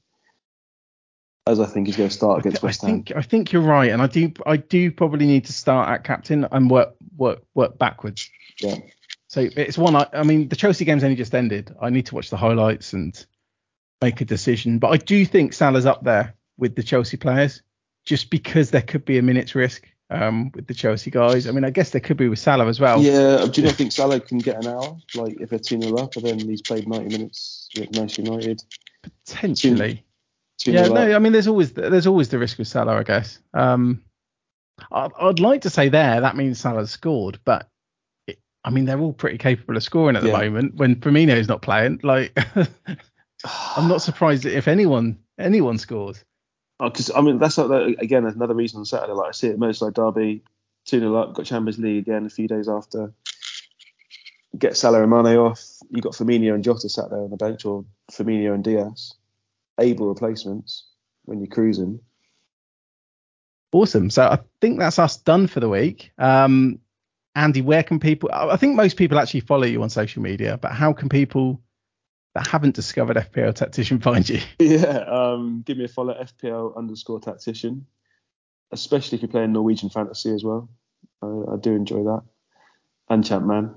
As I think he's going to start against I West Ham. I think I think you're right, and I do I do probably need to start at captain and work work work backwards. Yeah. So it's one. I, I mean, the Chelsea game's only just ended. I need to watch the highlights and make a decision. But I do think Salah's up there with the Chelsea players, just because there could be a minute's risk um, with the Chelsea guys. I mean, I guess there could be with Salah as well. Yeah. Do you not think Salah can get an hour? Like if they're 2 0 up, and then he's played 90 minutes with Manchester United. Potentially. 2 Yeah, 0 no. I mean, there's always there's always the risk with Salah, I guess. Um, I, I'd like to say there that means Salah's scored, but it, I mean they're all pretty capable of scoring at the Yeah. moment. When Firmino is not playing, like I'm not surprised if anyone anyone scores. Because I mean, that's not, that, again another reason on Saturday. Like I see it at Merseyside Derby, 2 0 up, got Champions League again a few days after. Get Salah and Mane off. You got Firmino and Jota sat there on the bench, or Firmino and Diaz. Able replacements when you're cruising. Awesome. So I think that's us done for the week. Um, Andy, where can people? I I think most people actually follow you on social media, but how can people that haven't discovered FPL Tactician find you? Yeah, um, give me a follow, FPL underscore tactician, especially if you're playing Norwegian fantasy as well. I, I do enjoy that. And Champman.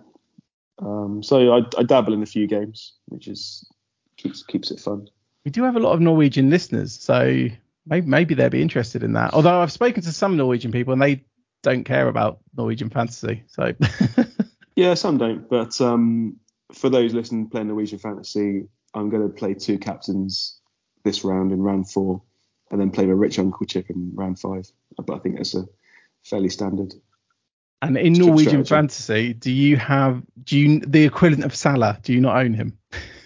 Um, so I, I dabble in a few games, which is keeps keeps it fun. We do have a lot of Norwegian listeners, so maybe maybe they'll be interested in that. Although I've spoken to some Norwegian people and they don't care about Norwegian fantasy, so Yeah, some don't, but um, for those listening playing Norwegian fantasy, I'm going to play two captains this round in round four, and then play my rich uncle chip in round five. But I think that's a fairly standard. and in Norwegian strategy. fantasy, do you have do you the equivalent of Salah? Do you not own him?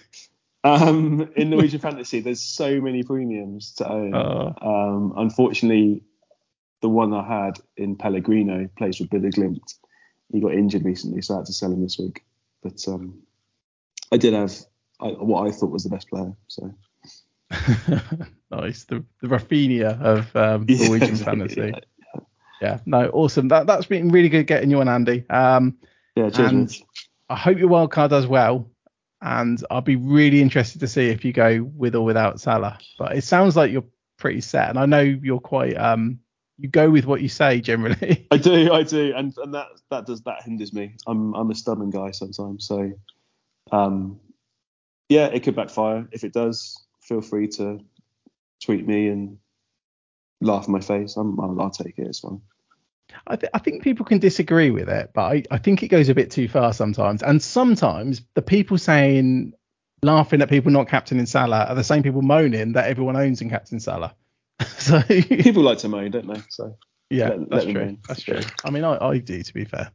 Um, in Norwegian fantasy, there's so many premiums to own. Oh. Um, unfortunately, the one I had in Pellegrino plays with Bodø/Glimt. He got injured recently, so I had to sell him this week. But um, I did have I, what I thought was the best player. So nice, the the Raphinha of um, Norwegian Yeah, fantasy. Yeah, Yeah, no, awesome. That that's been really good getting you on, Andy. Um, yeah cheers, And- I hope your wild card does well, and I'll be really interested to see if you go with or without Salah. But it sounds like you're pretty set, and I know you're quite um you go with what you say generally. I do, I do, and and that that does that hinders me. I'm I'm a stubborn guy sometimes, so um, yeah, it could backfire. If it does, feel free to tweet me and laugh in my face. I'm, I'll, I'll take it. It's fine. I, th- I think people can disagree with it, but I, I think it goes a bit too far sometimes. And sometimes the people saying laughing at people not captaining Salah are the same people moaning that everyone owns in captain Salah. so People like to moan, don't they? So yeah, Let- let that's them true. moan. That's true. I mean, I, I do to be fair.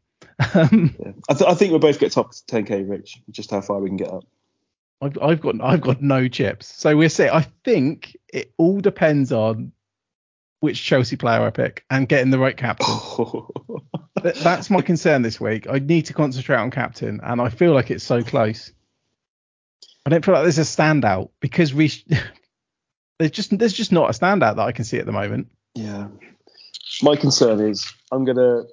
Um, yeah, I, th- I think we'll both get top 10k, Rich. Just how far we can get up. I've, I've got I've got no chips. So we'll see. I think it all depends on which Chelsea player I pick and getting the right captain. Th- That's my concern this week. I need to concentrate on captain, and I feel like it's so close. I don't feel like there's a standout because we there's just there's just not a standout that I can see at the moment. yeah. My concern is I'm gonna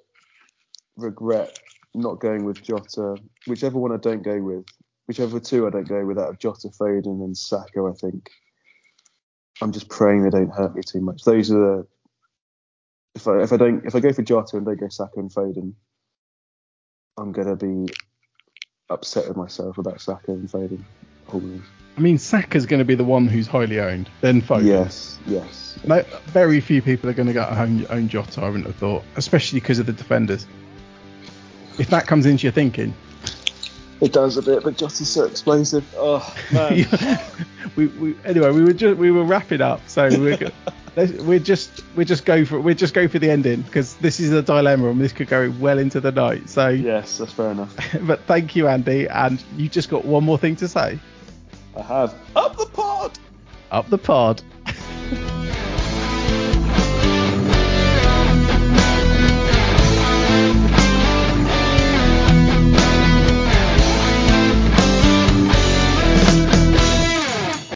regret not going with Jota. Whichever one I don't go with, whichever two I don't go with out of Jota, Foden, and Saka, I think. I'm just praying they don't hurt me too much. Those are the if I if I don't if I go for Jota and don't go Saka and Foden, I'm gonna be upset with myself about Saka and Foden. Always. I mean, Saka's going to be the one who's highly owned, then Foden. Yes, yes. No, very few people are going to go own, own Jota. I wouldn't have thought, especially because of the defenders. If that comes into your thinking, It does a bit, but Jota's so explosive. Oh man. we, we anyway we were just we were wrapping up, so we're we're just we just go for we just go for the ending because this is a dilemma and this could go well into the night. So yes, that's fair enough. but thank you, Andy, and you just got one more thing to say. I have up the pod. Up the pod.